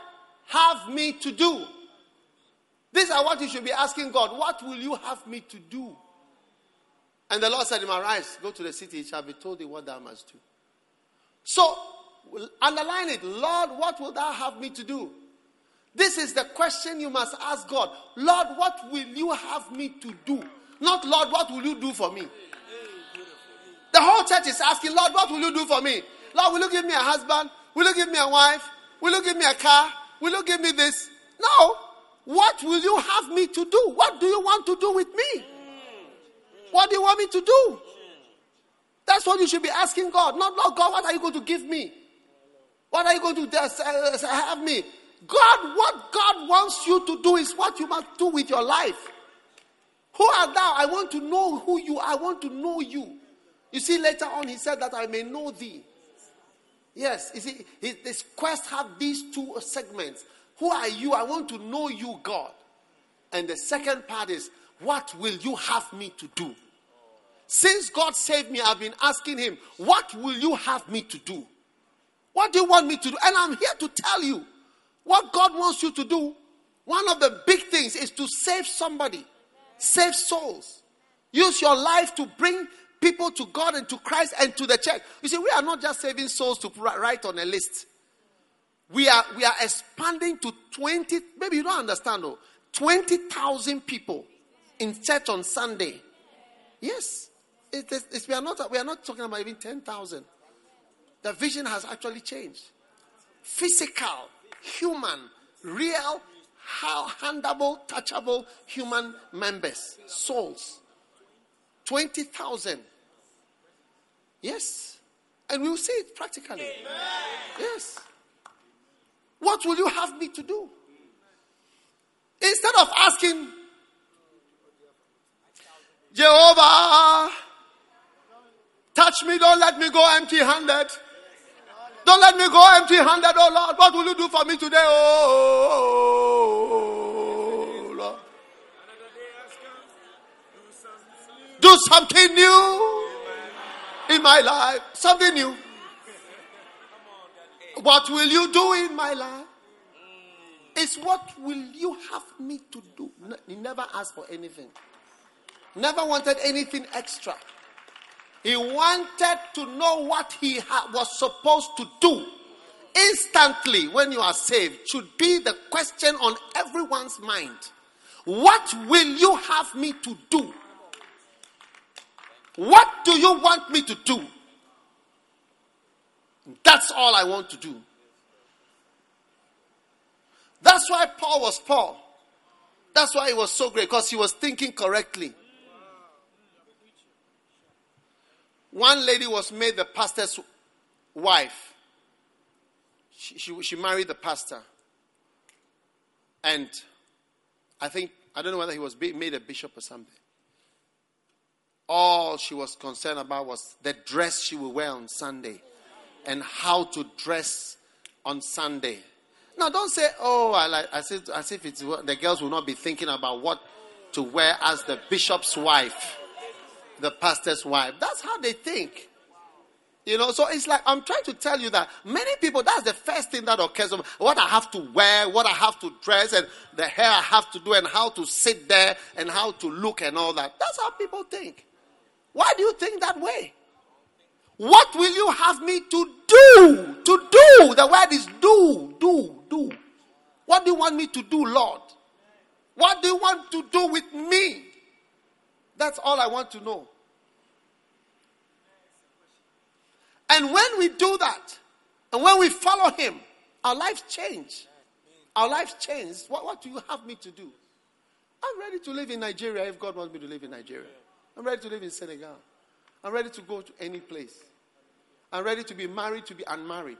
have me to do? These are what you should be asking God. What will you have me to do? And the Lord said to him, Arise, go to the city, it shall be told thee what thou must do. So, underline it. Lord, what will thou have me to do? This is the question you must ask God. Lord, what will you have me to do? Not, Lord, what will you do for me? The whole church is asking, Lord, what will you do for me? Lord, will you give me a husband? Will you give me a wife? Will you give me a car? Will you give me this? No. What will you have me to do? What do you want to do with me? What do you want me to do? That's what you should be asking God. Not, Lord God, what are you going to give me? What are you going to uh, have me? God, what God wants you to do is what you must do with your life. Who art thou? I want to know who you are. I want to know you. You see, later on, he said that I may know thee. Yes, you see, this quest have these two segments. Who are you? I want to know you, God. And the second part is, what will you have me to do? Since God saved me, I've been asking Him, what will you have me to do? What do you want me to do? And I'm here to tell you what God wants you to do. One of the big things is to save somebody, save souls. Use your life to bring people to God and to Christ and to the church. You see, we are not just saving souls to write on a list. We are we are expanding to 20, maybe you don't understand though. 20,000 people in church on Sunday. Yes. It is, it's, we, are not, we are not talking about even 10,000. The vision has actually changed. Physical, human, real, how handable, touchable human members, souls. 20,000. Yes. And we will see it practically. Amen. Yes. What will you have me to do? Instead of asking, Jehovah, touch me, don't let me go empty handed. Don't let me go empty handed, oh Lord. What will you do for me today, oh Lord? Do something new in my life. Something new. What will you do in my life? It's what will you have me to do? He never asked for anything. Never wanted anything extra. He wanted to know what he ha- was supposed to do. Instantly, when you are saved, should be the question on everyone's mind. What will you have me to do? What do you want me to do? That's all I want to do. That's why Paul was Paul. That's why he was so great because he was thinking correctly. One lady was made the pastor's wife. She, she, she married the pastor. And I think, I don't know whether he was made a bishop or something. All she was concerned about was the dress she would wear on Sunday and how to dress on Sunday. Now, don't say, oh, I like, as if, as if it's, the girls will not be thinking about what to wear as the bishop's wife, the pastor's wife. That's how they think. You know, so it's like I'm trying to tell you that many people, that's the first thing that occurs. What I have to wear, what I have to dress, and the hair I have to do, and how to sit there, and how to look, and all that. That's how people think. Why do you think that way? What will you have me to do? To do. The word is do, do, do. What do you want me to do, Lord? What do you want to do with me? That's all I want to know. And when we do that, and when we follow Him, our lives change. Our lives change. What, what do you have me to do? I'm ready to live in Nigeria if God wants me to live in Nigeria. I'm ready to live in Senegal. I'm ready to go to any place. I'm ready to be married, to be unmarried.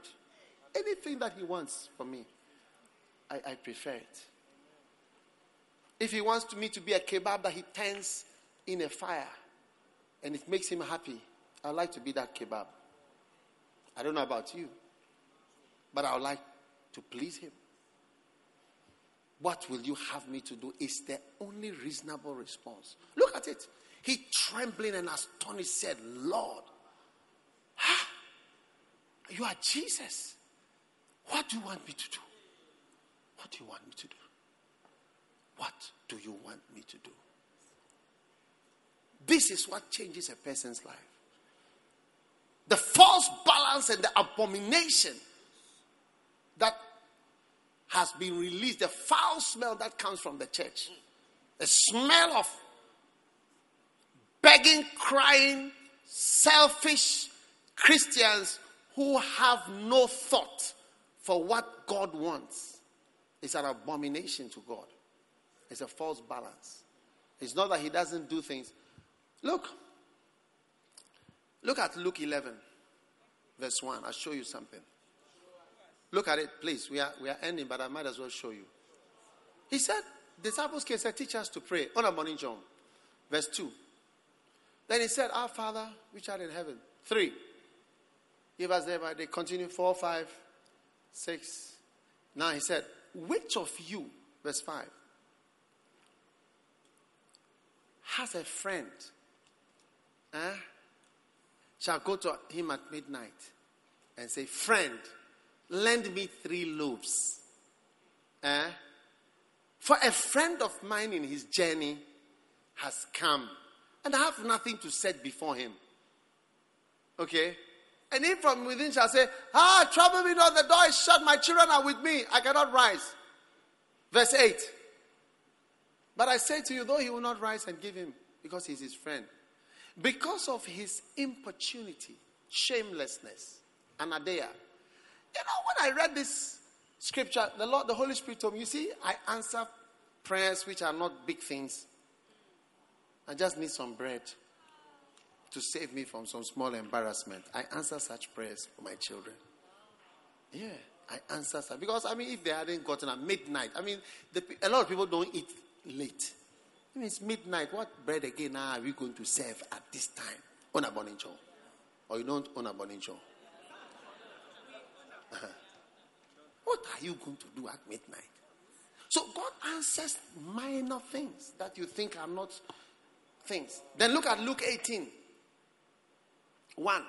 Anything that He wants for me, I, I prefer it. If He wants me to be a kebab that He turns in a fire and it makes Him happy, I'd like to be that kebab. I don't know about you, but I would like to please Him. What will you have me to do? Is the only reasonable response. Look at it. He trembling and astonished said, Lord, you are Jesus. What do you want me to do? What do you want me to do? What do you want me to do? This is what changes a person's life the false balance and the abomination that has been released, the foul smell that comes from the church, the smell of begging, crying, selfish Christians who have no thought for what God wants is an abomination to God. It's a false balance. It's not that He doesn't do things. Look, Look at Luke 11, verse 1. I'll show you something. Look at it, please. We are, we are ending, but I might as well show you. He said, disciples came said, teach us to pray. On a morning, John. Verse 2. Then he said, Our Father, which art in heaven. 3. Give us there, they continue. 4, 5, 6. Now he said, Which of you, verse 5, has a friend? Eh? shall go to him at midnight and say, Friend, lend me three loaves. Eh? For a friend of mine in his journey has come, and I have nothing to set before him. Okay? And he from within shall say, Ah, trouble me not, the door is shut, my children are with me, I cannot rise. Verse 8. But I say to you, though he will not rise and give him, because he's his friend, because of his importunity, shamelessness, anaideia. You know, when I read this scripture, the Lord, the Holy Spirit told me, you see, I answer prayers which are not big things. I just need some bread to save me from some small embarrassment. I answer such prayers for my children. Yeah, I answer such. Because, I mean, if they hadn't gotten at midnight, I mean, the, a lot of people don't eat late. I mean, It's midnight. What bread again are we going to serve at this time? On a bonincho. Or you don't own a bonincho? Uh-huh. What are you going to do at midnight? So God answers minor things that you think are not things. Then look at Luke 18. 1.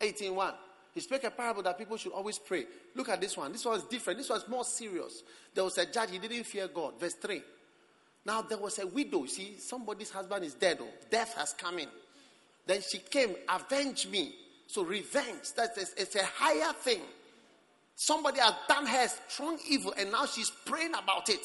18 1. He spoke a parable that people should always pray. Look at this one. This one is different. This one is more serious. There was a judge, he didn't fear God. Verse 3. Now there was a widow. See, somebody's husband is dead. Oh, death has come in. Then she came, avenge me. So revenge, that's a, it's a higher thing. Somebody has done her strong evil, and now she's praying about it.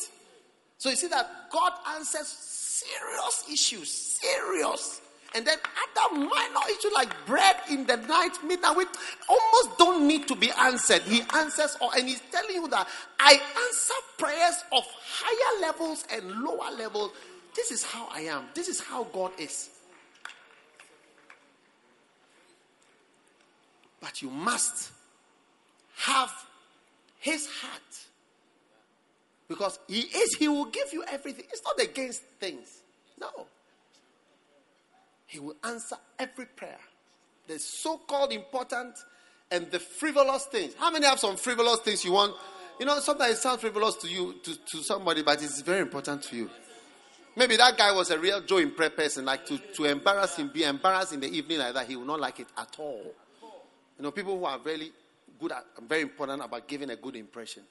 So you see that God answers serious issues, serious. And then other minor issues like bread in the night, midnight, which almost don't need to be answered. He answers all, and he's telling you that I answer prayers of higher levels and lower levels. This is how I am. This is how God is. But you must have his heart. Because he is, he will give you everything. It's not against things. No. He will answer every prayer. The so called important and the frivolous things. How many have some frivolous things you want? You know, sometimes it sounds frivolous to you, to, to somebody, but it's very important to you. Maybe that guy was a real Joe in prayer person, like to, to embarrass him, be embarrassed in the evening like that, he will not like it at all. You know, people who are really good at, very important about giving a good impression.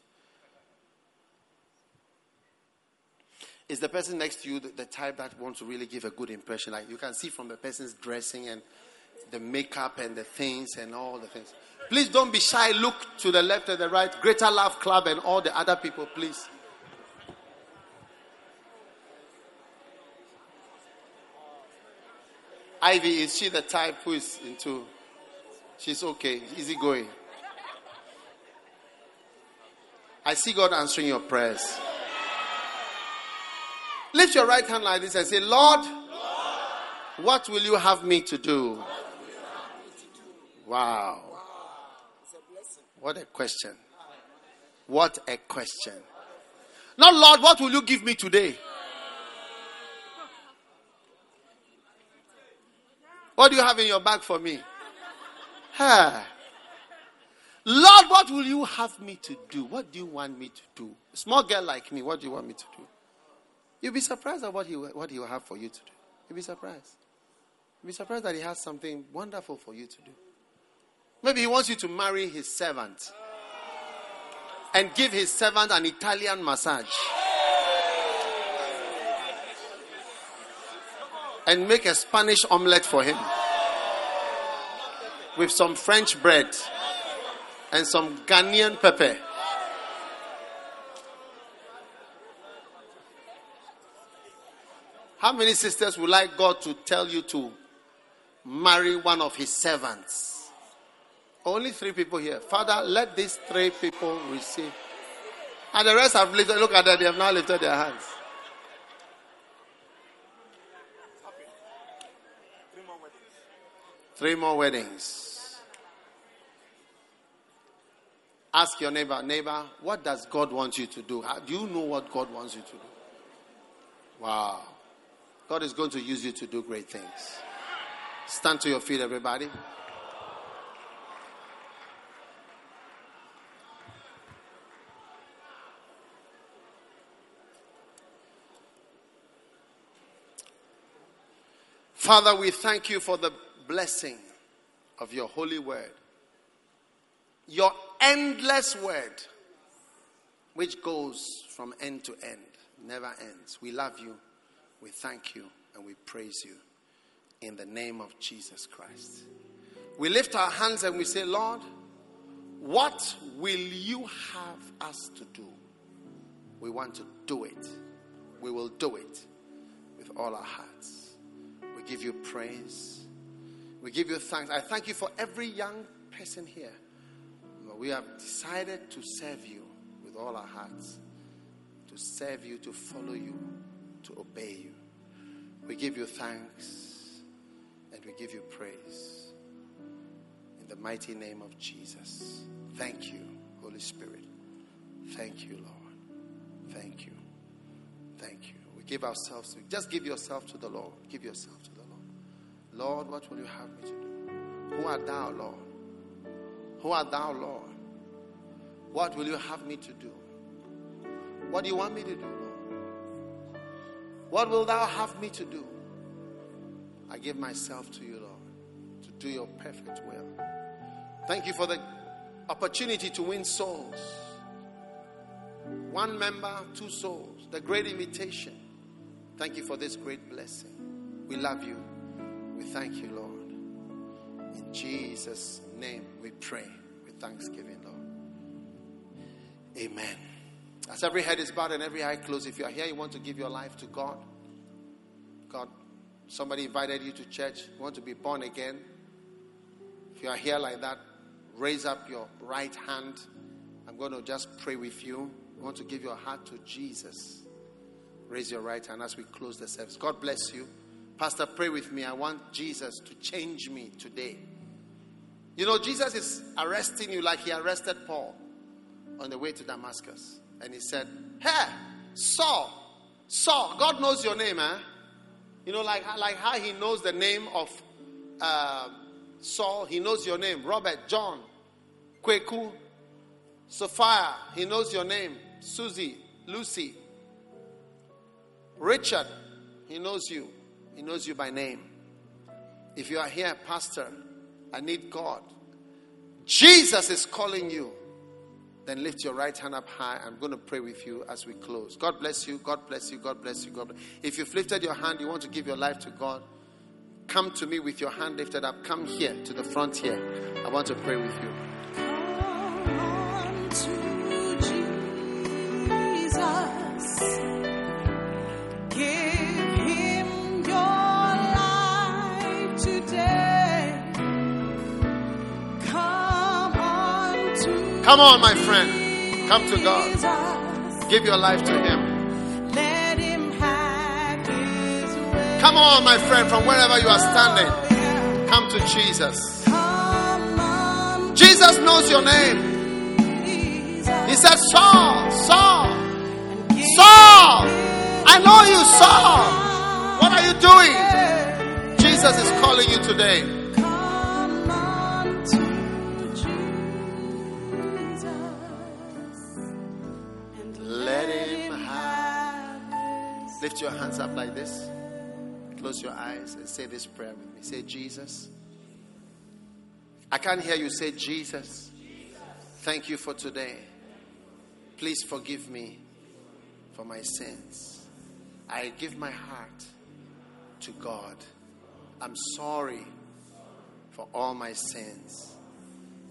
Is the person next to you the, the type that wants to really give a good impression? Like you can see from the person's dressing and the makeup and the things and all the things. Please don't be shy. Look to the left and the right. Greater Love Club and all the other people, please. Ivy, is she the type who is into? She's okay, easy going. I see God answering your prayers. Lift your right hand like this and say, Lord, what will you have me to do? Wow. What a question. What a question. Not, Lord, what will you give me today? What do you have in your bag for me? Huh. Lord, what will you have me to do? What do you want me to do? A small girl like me, what do you want me to do? You'll be surprised at what he, what he will have for you to do. You'll be surprised. You'll be surprised that he has something wonderful for you to do. Maybe he wants you to marry his servant and give his servant an Italian massage. And make a Spanish omelette for him with some French bread and some Ghanaian pepper. How many sisters would like God to tell you to marry one of his servants? Only three people here. Father, let these three people receive. And the rest have lifted, look at that, they have now lifted their hands. Three more weddings. Ask your neighbor, neighbor, what does God want you to do? Do you know what God wants you to do? Wow. God is going to use you to do great things. Stand to your feet, everybody. Father, we thank you for the blessing of your holy word, your endless word, which goes from end to end, never ends. We love you, we thank you, and we praise you in the name of Jesus Christ. We lift our hands and we say, Lord, what will you have us to do? We want to do it. We will do it with all our hearts. We give you praise. We give you thanks. I thank you for every young person here. We have decided to serve you with all our hearts, to serve you, to follow you, to obey you. We give you thanks and we give you praise. In the mighty name of Jesus. Thank you, Holy Spirit. Thank you, Lord. Thank you. Thank you. We give ourselves to Just give yourself to the Lord. Give yourself to the Lord. Lord, what will you have me to do? Who art thou, Lord? Who art thou, Lord? What will you have me to do? What do you want me to do? What will thou have me to do? I give myself to you, Lord, to do your perfect will. Thank you for the opportunity to win souls. One member, two souls. The great invitation. Thank you for this great blessing. We love you. We thank you, Lord. In Jesus' name we pray with thanksgiving, Lord. Amen. As every head is bowed and every eye closed, if you are here, you want to give your life to God. God, somebody invited you to church, you want to be born again. If you are here like that, raise up your right hand. I'm going to just pray with you. You want to give your heart to Jesus. Raise your right hand as we close the service. God bless you. Pastor, pray with me. I want Jesus to change me today. You know, Jesus is arresting you like he arrested Paul on the way to Damascus. And he said, Hey, Saul, Saul, God knows your name, eh? You know, like, like how he knows the name of uh, Saul, he knows your name. Robert, John, Kweku, Sophia, he knows your name. Susie, Lucy, Richard, he knows you. He knows you by name. If you are here, Pastor, I need God. Jesus is calling you. Then lift your right hand up high. I'm going to pray with you as we close. God bless you. God bless you. God bless you. God bless. If you've lifted your hand, you want to give your life to God, come to me with your hand lifted up. Come here to the front here. I want to pray with you. Jesus, Come on, my friend. Come to God. Give your life to Him. let him have his way. Come on, my friend, from wherever you are standing. Come to Jesus. Jesus knows your name. He said, Saul, Saul, Saul, I know you, Saul. What are you doing? Jesus is calling you today. Lift your hands up like this. Close your eyes and say this prayer with me. Say, Jesus. I can't hear you say, Jesus. Thank you for today. Please forgive me for my sins. I give my heart to God. I'm sorry for all my sins.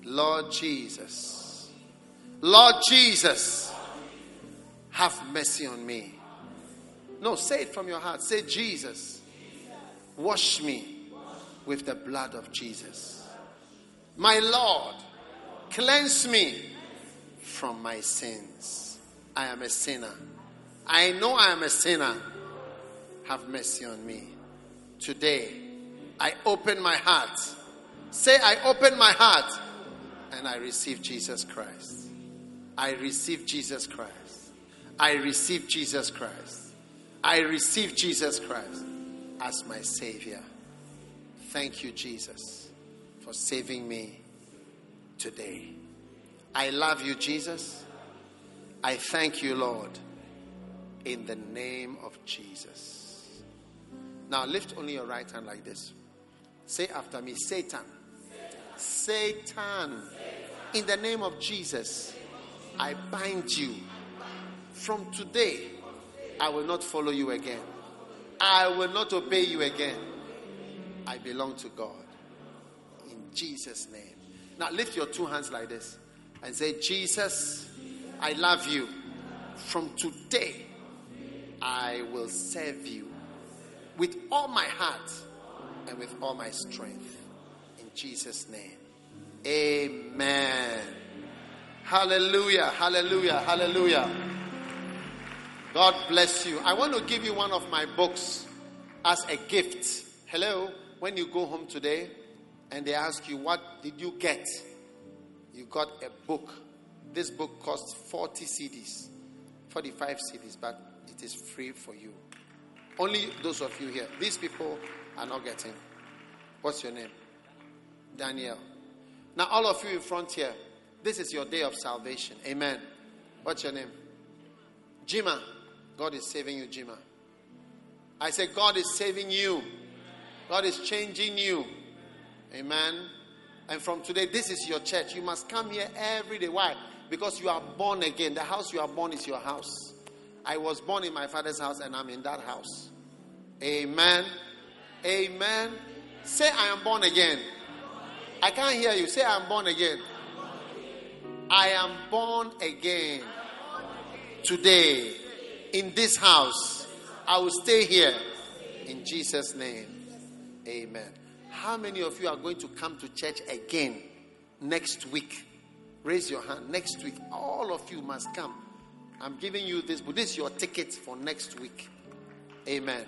Lord Jesus, Lord Jesus, have mercy on me. No, say it from your heart. Say, Jesus, wash me with the blood of Jesus. My Lord, cleanse me from my sins. I am a sinner. I know I am a sinner. Have mercy on me. Today, I open my heart. Say, I open my heart and I receive Jesus Christ. I receive Jesus Christ. I receive Jesus Christ. I receive Jesus Christ as my Savior. Thank you, Jesus, for saving me today. I love you, Jesus. I thank you, Lord, in the name of Jesus. Now lift only your right hand like this. Say after me, Satan. Satan. In the name of Jesus, I bind you. From today, I will not follow you again. I will not obey you again. I belong to God. In Jesus' name. Now lift your two hands like this and say, Jesus, I love you. From today, I will serve you with all my heart and with all my strength. In Jesus' name. Amen. Hallelujah. Hallelujah. Hallelujah. God bless you. I want to give you one of my books as a gift. Hello. When you go home today and they ask you, What did you get? You got a book. This book costs 40 cedis, 45 cedis, but it is free for you. Only those of you here. These people are not getting. What's your name? Daniel. Now, all of you in front here, this is your day of salvation. Amen. What's your name? Jima. God is saving you, Jima. I say, God is saving you. God is changing you. Amen. And from today, this is your church. You must come here every day. Why? Because you are born again. The house you are born is your house. I was born in my father's house and I'm in that house. Amen. Amen. Say, I am born again. I can't hear you. Say, I am born again. I am born again today in this house. I will stay here in Jesus' name. Amen. How many of you are going to come to church again next week? Raise your hand. Next week, all of you must come. I'm giving you this but This is your ticket for next week. Amen.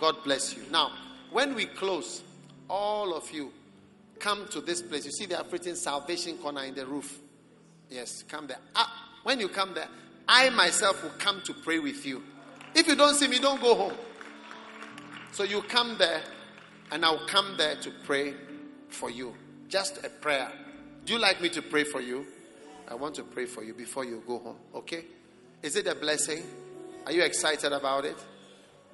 God bless you. Now, when we close, all of you come to this place. You see, they are written Salvation Corner in the roof. Yes, come there. Ah, when you come there, I myself will come to pray with you. If you don't see me, don't go home. So you come there, and I'll come there to pray for you. Just a prayer. Do you like me to pray for you? I want to pray for you before you go home. Okay? Is it a blessing? Are you excited about it?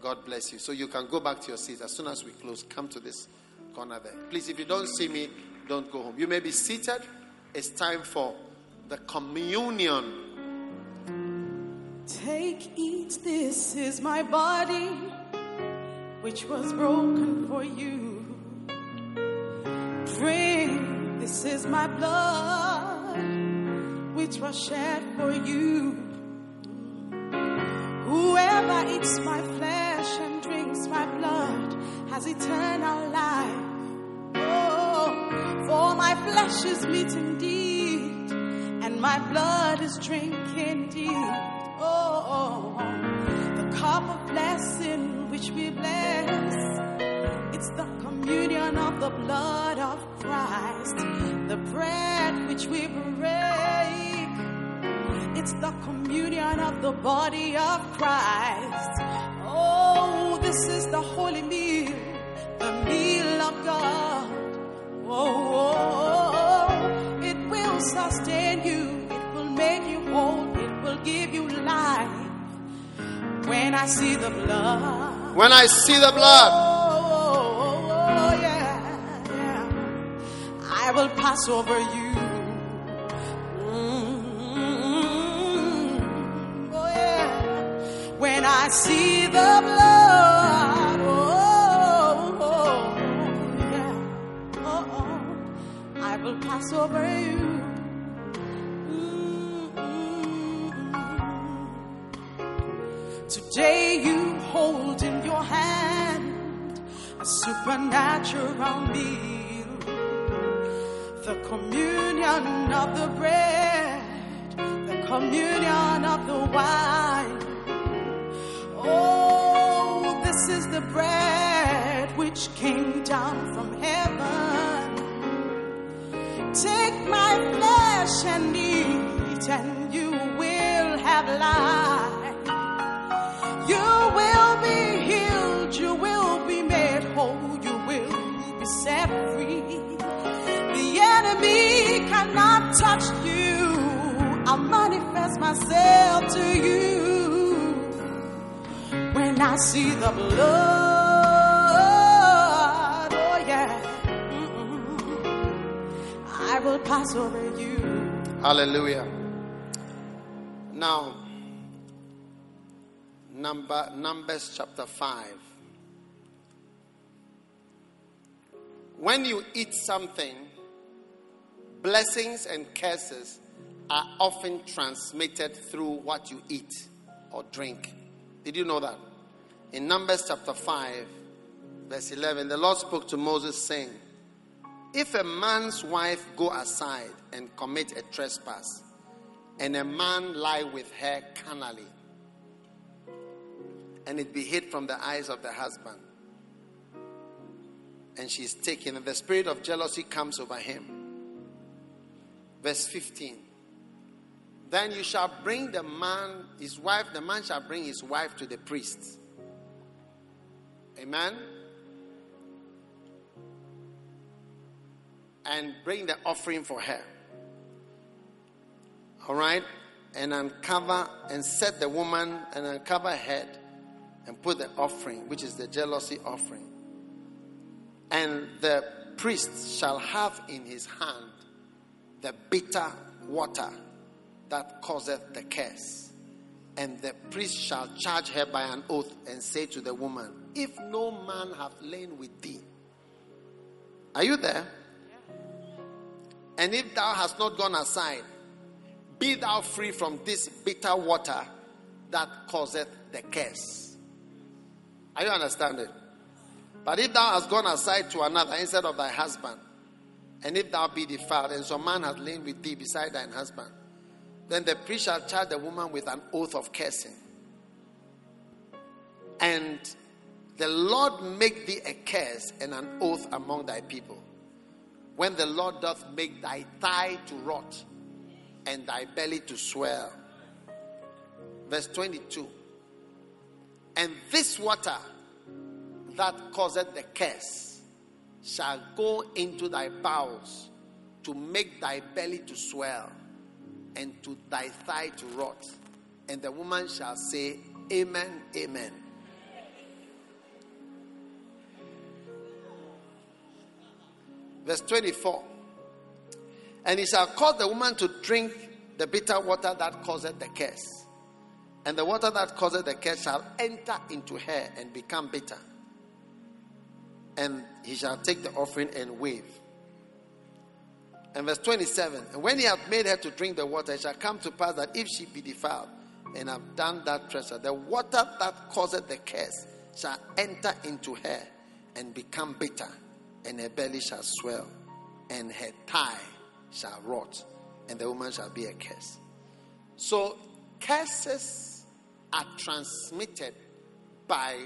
God bless you. So you can go back to your seats as soon as we close. Come to this corner there. Please, if you don't see me, don't go home. You may be seated. It's time for the communion. Take, eat, this is my body, which was broken for you. Drink, this is my blood, which was shed for you. Whoever eats my flesh and drinks my blood has eternal life. Oh, for my flesh is meat indeed, and my blood is drink indeed. Oh, the cup of blessing which we bless, it's the communion of the blood of Christ, the bread which we break. It's the communion of the body of Christ. Oh, this is the holy meal, the meal of God. Oh, oh, oh, oh. it will sustain you, it will make you whole, it will give you. When I see the blood, When I see the blood, oh, oh, yeah, yeah, I will pass over you. Mm, oh, yeah. When I see the blood, oh, oh, yeah, oh, oh, I will pass over you. Today you hold in your hand a supernatural meal, the communion of the bread, the communion of the wine. Oh, this is the bread which came down from heaven. Take my flesh and eat, and you will have life. Set free. The enemy cannot touch you. I'll manifest myself to you when I see the blood. Oh, yeah. Mm-mm. I will pass over you. hallelujah. Now, number Numbers chapter 5. When you eat something, blessings and curses are often transmitted through what you eat or drink. Did you know that? In Numbers chapter 5, verse 11, the Lord spoke to Moses, saying, If a man's wife go aside and commit a trespass, and a man lie with her carnally, and it be hid from the eyes of the husband, and she is taken, and the spirit of jealousy comes over him. Verse 15. Then you shall bring the man, his wife, the man shall bring his wife to the priest. Amen. And bring the offering for her. All right? And uncover and set the woman and uncover her head and put the offering, which is the jealousy offering. And the priest shall have in his hand the bitter water that causeth the curse. And the priest shall charge her by an oath and say to the woman, If no man have lain with thee, are you there? And if thou hast not gone aside, be thou free from this bitter water that causeth the curse. Are you understanding? But if thou hast gone aside to another instead of thy husband, and if thou be defiled, and some man hath lain with thee beside thine husband, then the priest shall charge the woman with an oath of cursing. And the Lord make thee a curse and an oath among thy people. When the Lord doth make thy thigh to rot and thy belly to swell. Verse 22. And this water that causeth the curse shall go into thy bowels to make thy belly to swell and to thy thigh to rot. And the woman shall say, Amen, Amen. Verse 24. And he shall cause the woman to drink the bitter water that causeth the curse. And the water that causeth the curse shall enter into her and become bitter. And he shall take the offering and wave. And verse 27 And when he hath made her to drink the water, it shall come to pass that if she be defiled and have done that treasure, the water that causeth the curse shall enter into her and become bitter, and her belly shall swell, and her thigh shall rot, and the woman shall be a curse. So, curses are transmitted by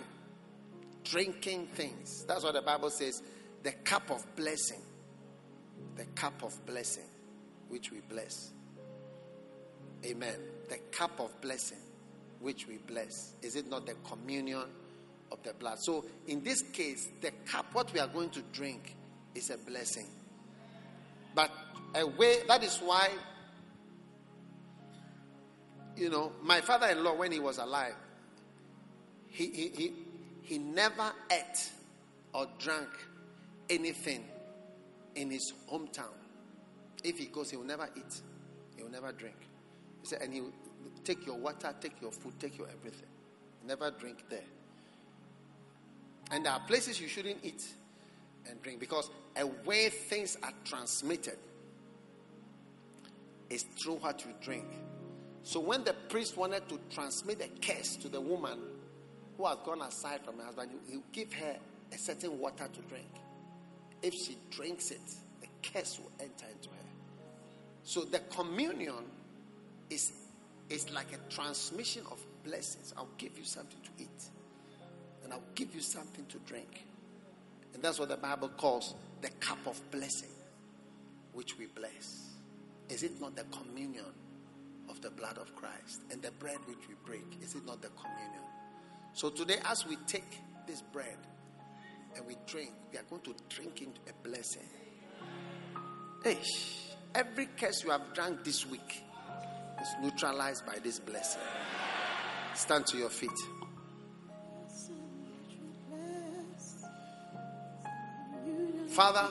drinking things. That's what the Bible says the cup of blessing. The cup of blessing, which we bless. Amen. The cup of blessing, which we bless. Is it not the communion of the blood? So, in this case, the cup, what we are going to drink, is a blessing. But a way, that is why, you know, my father in law, when he was alive, he, he, he, he never ate or drank anything in his hometown. If he goes, he will never eat, he will never drink. He said, and he will take your water, take your food, take your everything. Never drink there. And there are places you shouldn't eat and drink because a way things are transmitted is through what you drink. So when the priest wanted to transmit a curse to the woman who has gone aside from her husband, he will give her a certain water to drink. If she drinks it, the curse will enter into her. So the communion is, is like a transmission of blessings. I'll give you something to eat, and I'll give you something to drink. And that's what the Bible calls the cup of blessing, which we bless. Is it not the communion of the blood of Christ? And the bread which we break, is it not the communion? So today, as we take this bread and we drink, we are going to drink into a blessing. Hey, every curse you have drank this week is neutralized by this blessing. Stand to your feet. Father,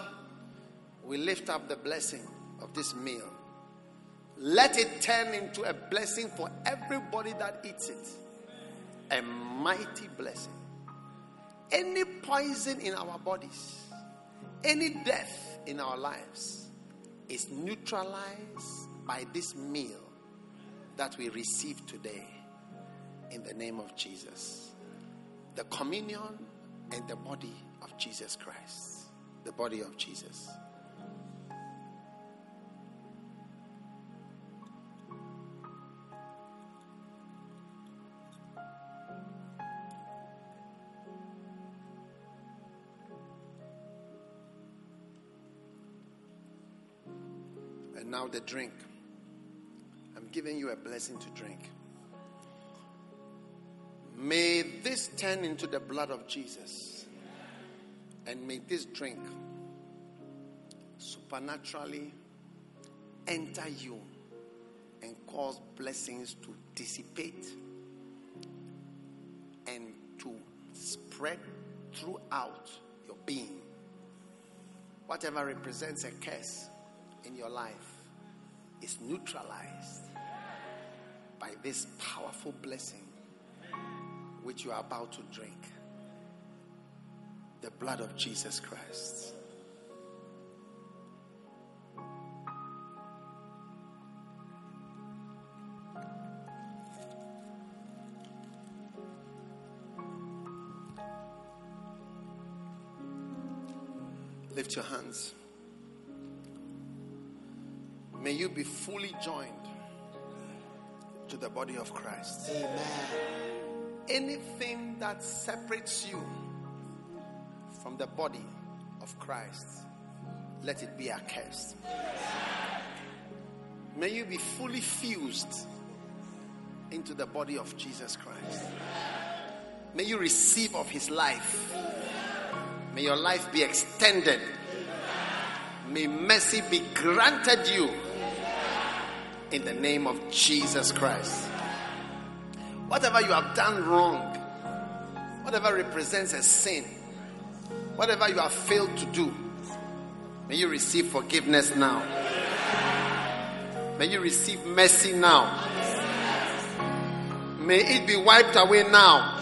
we lift up the blessing of this meal. Let it turn into a blessing for everybody that eats it. A mighty blessing. Any poison in our bodies, any death in our lives is neutralized by this meal that we receive today in the name of Jesus. The communion and the body of Jesus Christ. The body of Jesus. Now the drink. I'm giving you a blessing to drink. May this turn into the blood of Jesus. And may this drink supernaturally enter you and cause blessings to dissipate and to spread throughout your being. Whatever represents a curse in your life is neutralized by this powerful blessing which you are about to drink the blood of Jesus Christ. Lift your hands. You be fully joined to the body of Christ. Amen. Anything that separates you from the body of Christ, let it be accursed. May you be fully fused into the body of Jesus Christ. May you receive of his life. May your life be extended. May mercy be granted you in the name of Jesus Christ. Whatever you have done wrong, whatever represents a sin, whatever you have failed to do, may you receive forgiveness now. May you receive mercy now. May it be wiped away now.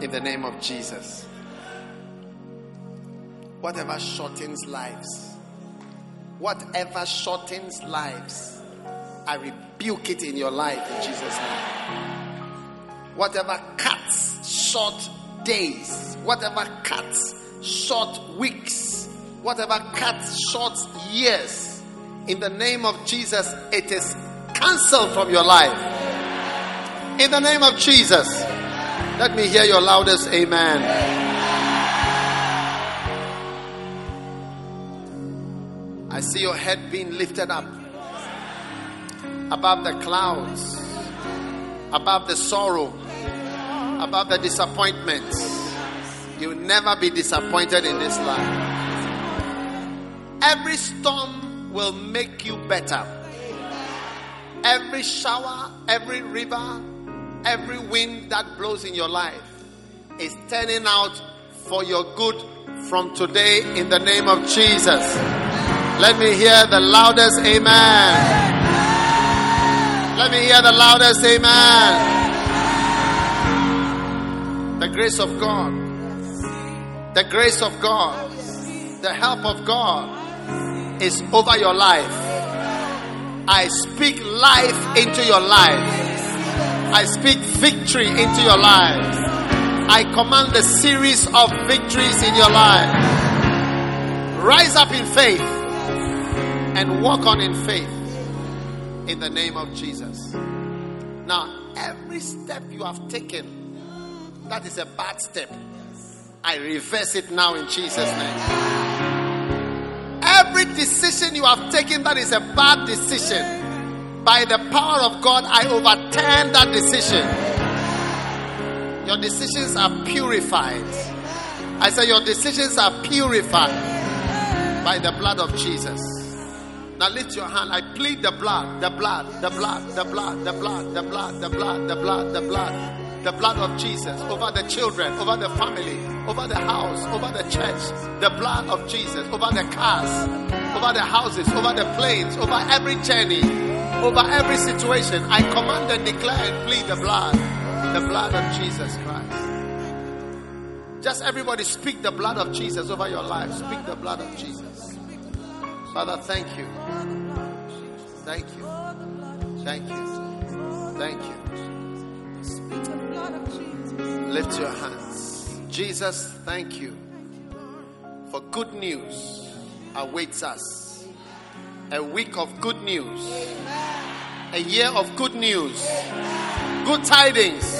In the name of Jesus. Whatever shortens lives, whatever shortens lives, I rebuke it in your life in Jesus' name. Whatever cuts short days, whatever cuts short weeks, whatever cuts short years, in the name of Jesus, it is cancelled from your life. In the name of Jesus, let me hear your loudest amen. I see your head being lifted up above the clouds, above the sorrow, above the disappointments. You'll never be disappointed in this life. Every storm will make you better. Every shower, every river, every wind that blows in your life is turning out for your good from today in the name of Jesus. Let me hear the loudest amen. Let me hear the loudest amen. The grace of God, the grace of God, the help of God is over your life. I speak life into your life. I speak victory into your life. I command the series of victories in your life. Rise up in faith and walk on in faith in the name of Jesus. Now, every step you have taken that is a bad step, I reverse it now in Jesus' name. Every decision you have taken that is a bad decision, by the power of God, I overturn that decision. Your decisions are purified. I say, Your decisions are purified by the blood of Jesus. Now lift your hand. I plead the blood, the blood, the blood, the blood, the blood, the blood, the blood, the blood, the blood, the blood of Jesus over the children, over the family, over the house, over the church. The blood of Jesus over the cars, over the houses, over the planes, over every journey, over every situation. I command and declare and plead the blood, the blood of Jesus Christ. Just everybody speak the blood of Jesus over your life. Speak the blood of Jesus. Father, thank you. Thank you. Thank you. Thank you. Lift your hands. Jesus, thank you for good news awaits us. A week of good news. A year of good news. Good tidings.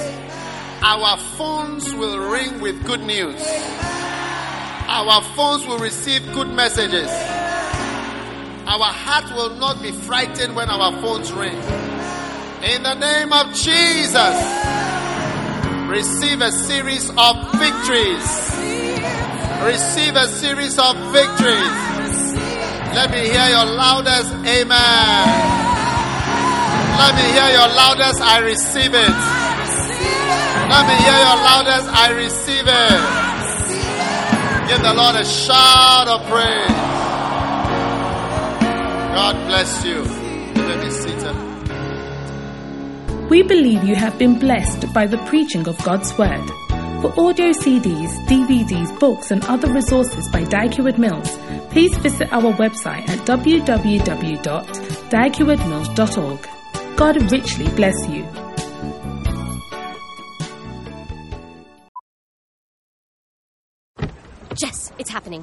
Our phones will ring with good news. Our phones will receive good messages. Our heart will not be frightened when our phones ring. In the name of Jesus, receive a series of victories. Receive a series of victories. Let me hear your loudest amen. Let me hear your loudest I receive it. Let me hear your loudest I receive it. Give the Lord a shout of praise. God bless you. Let me seated. We believe you have been blessed by the preaching of God's Word. For audio CDs, DVDs, books, and other resources by Dag Mills, please visit our website at www.daghewardmills.org. God richly bless you. Jess, it's happening.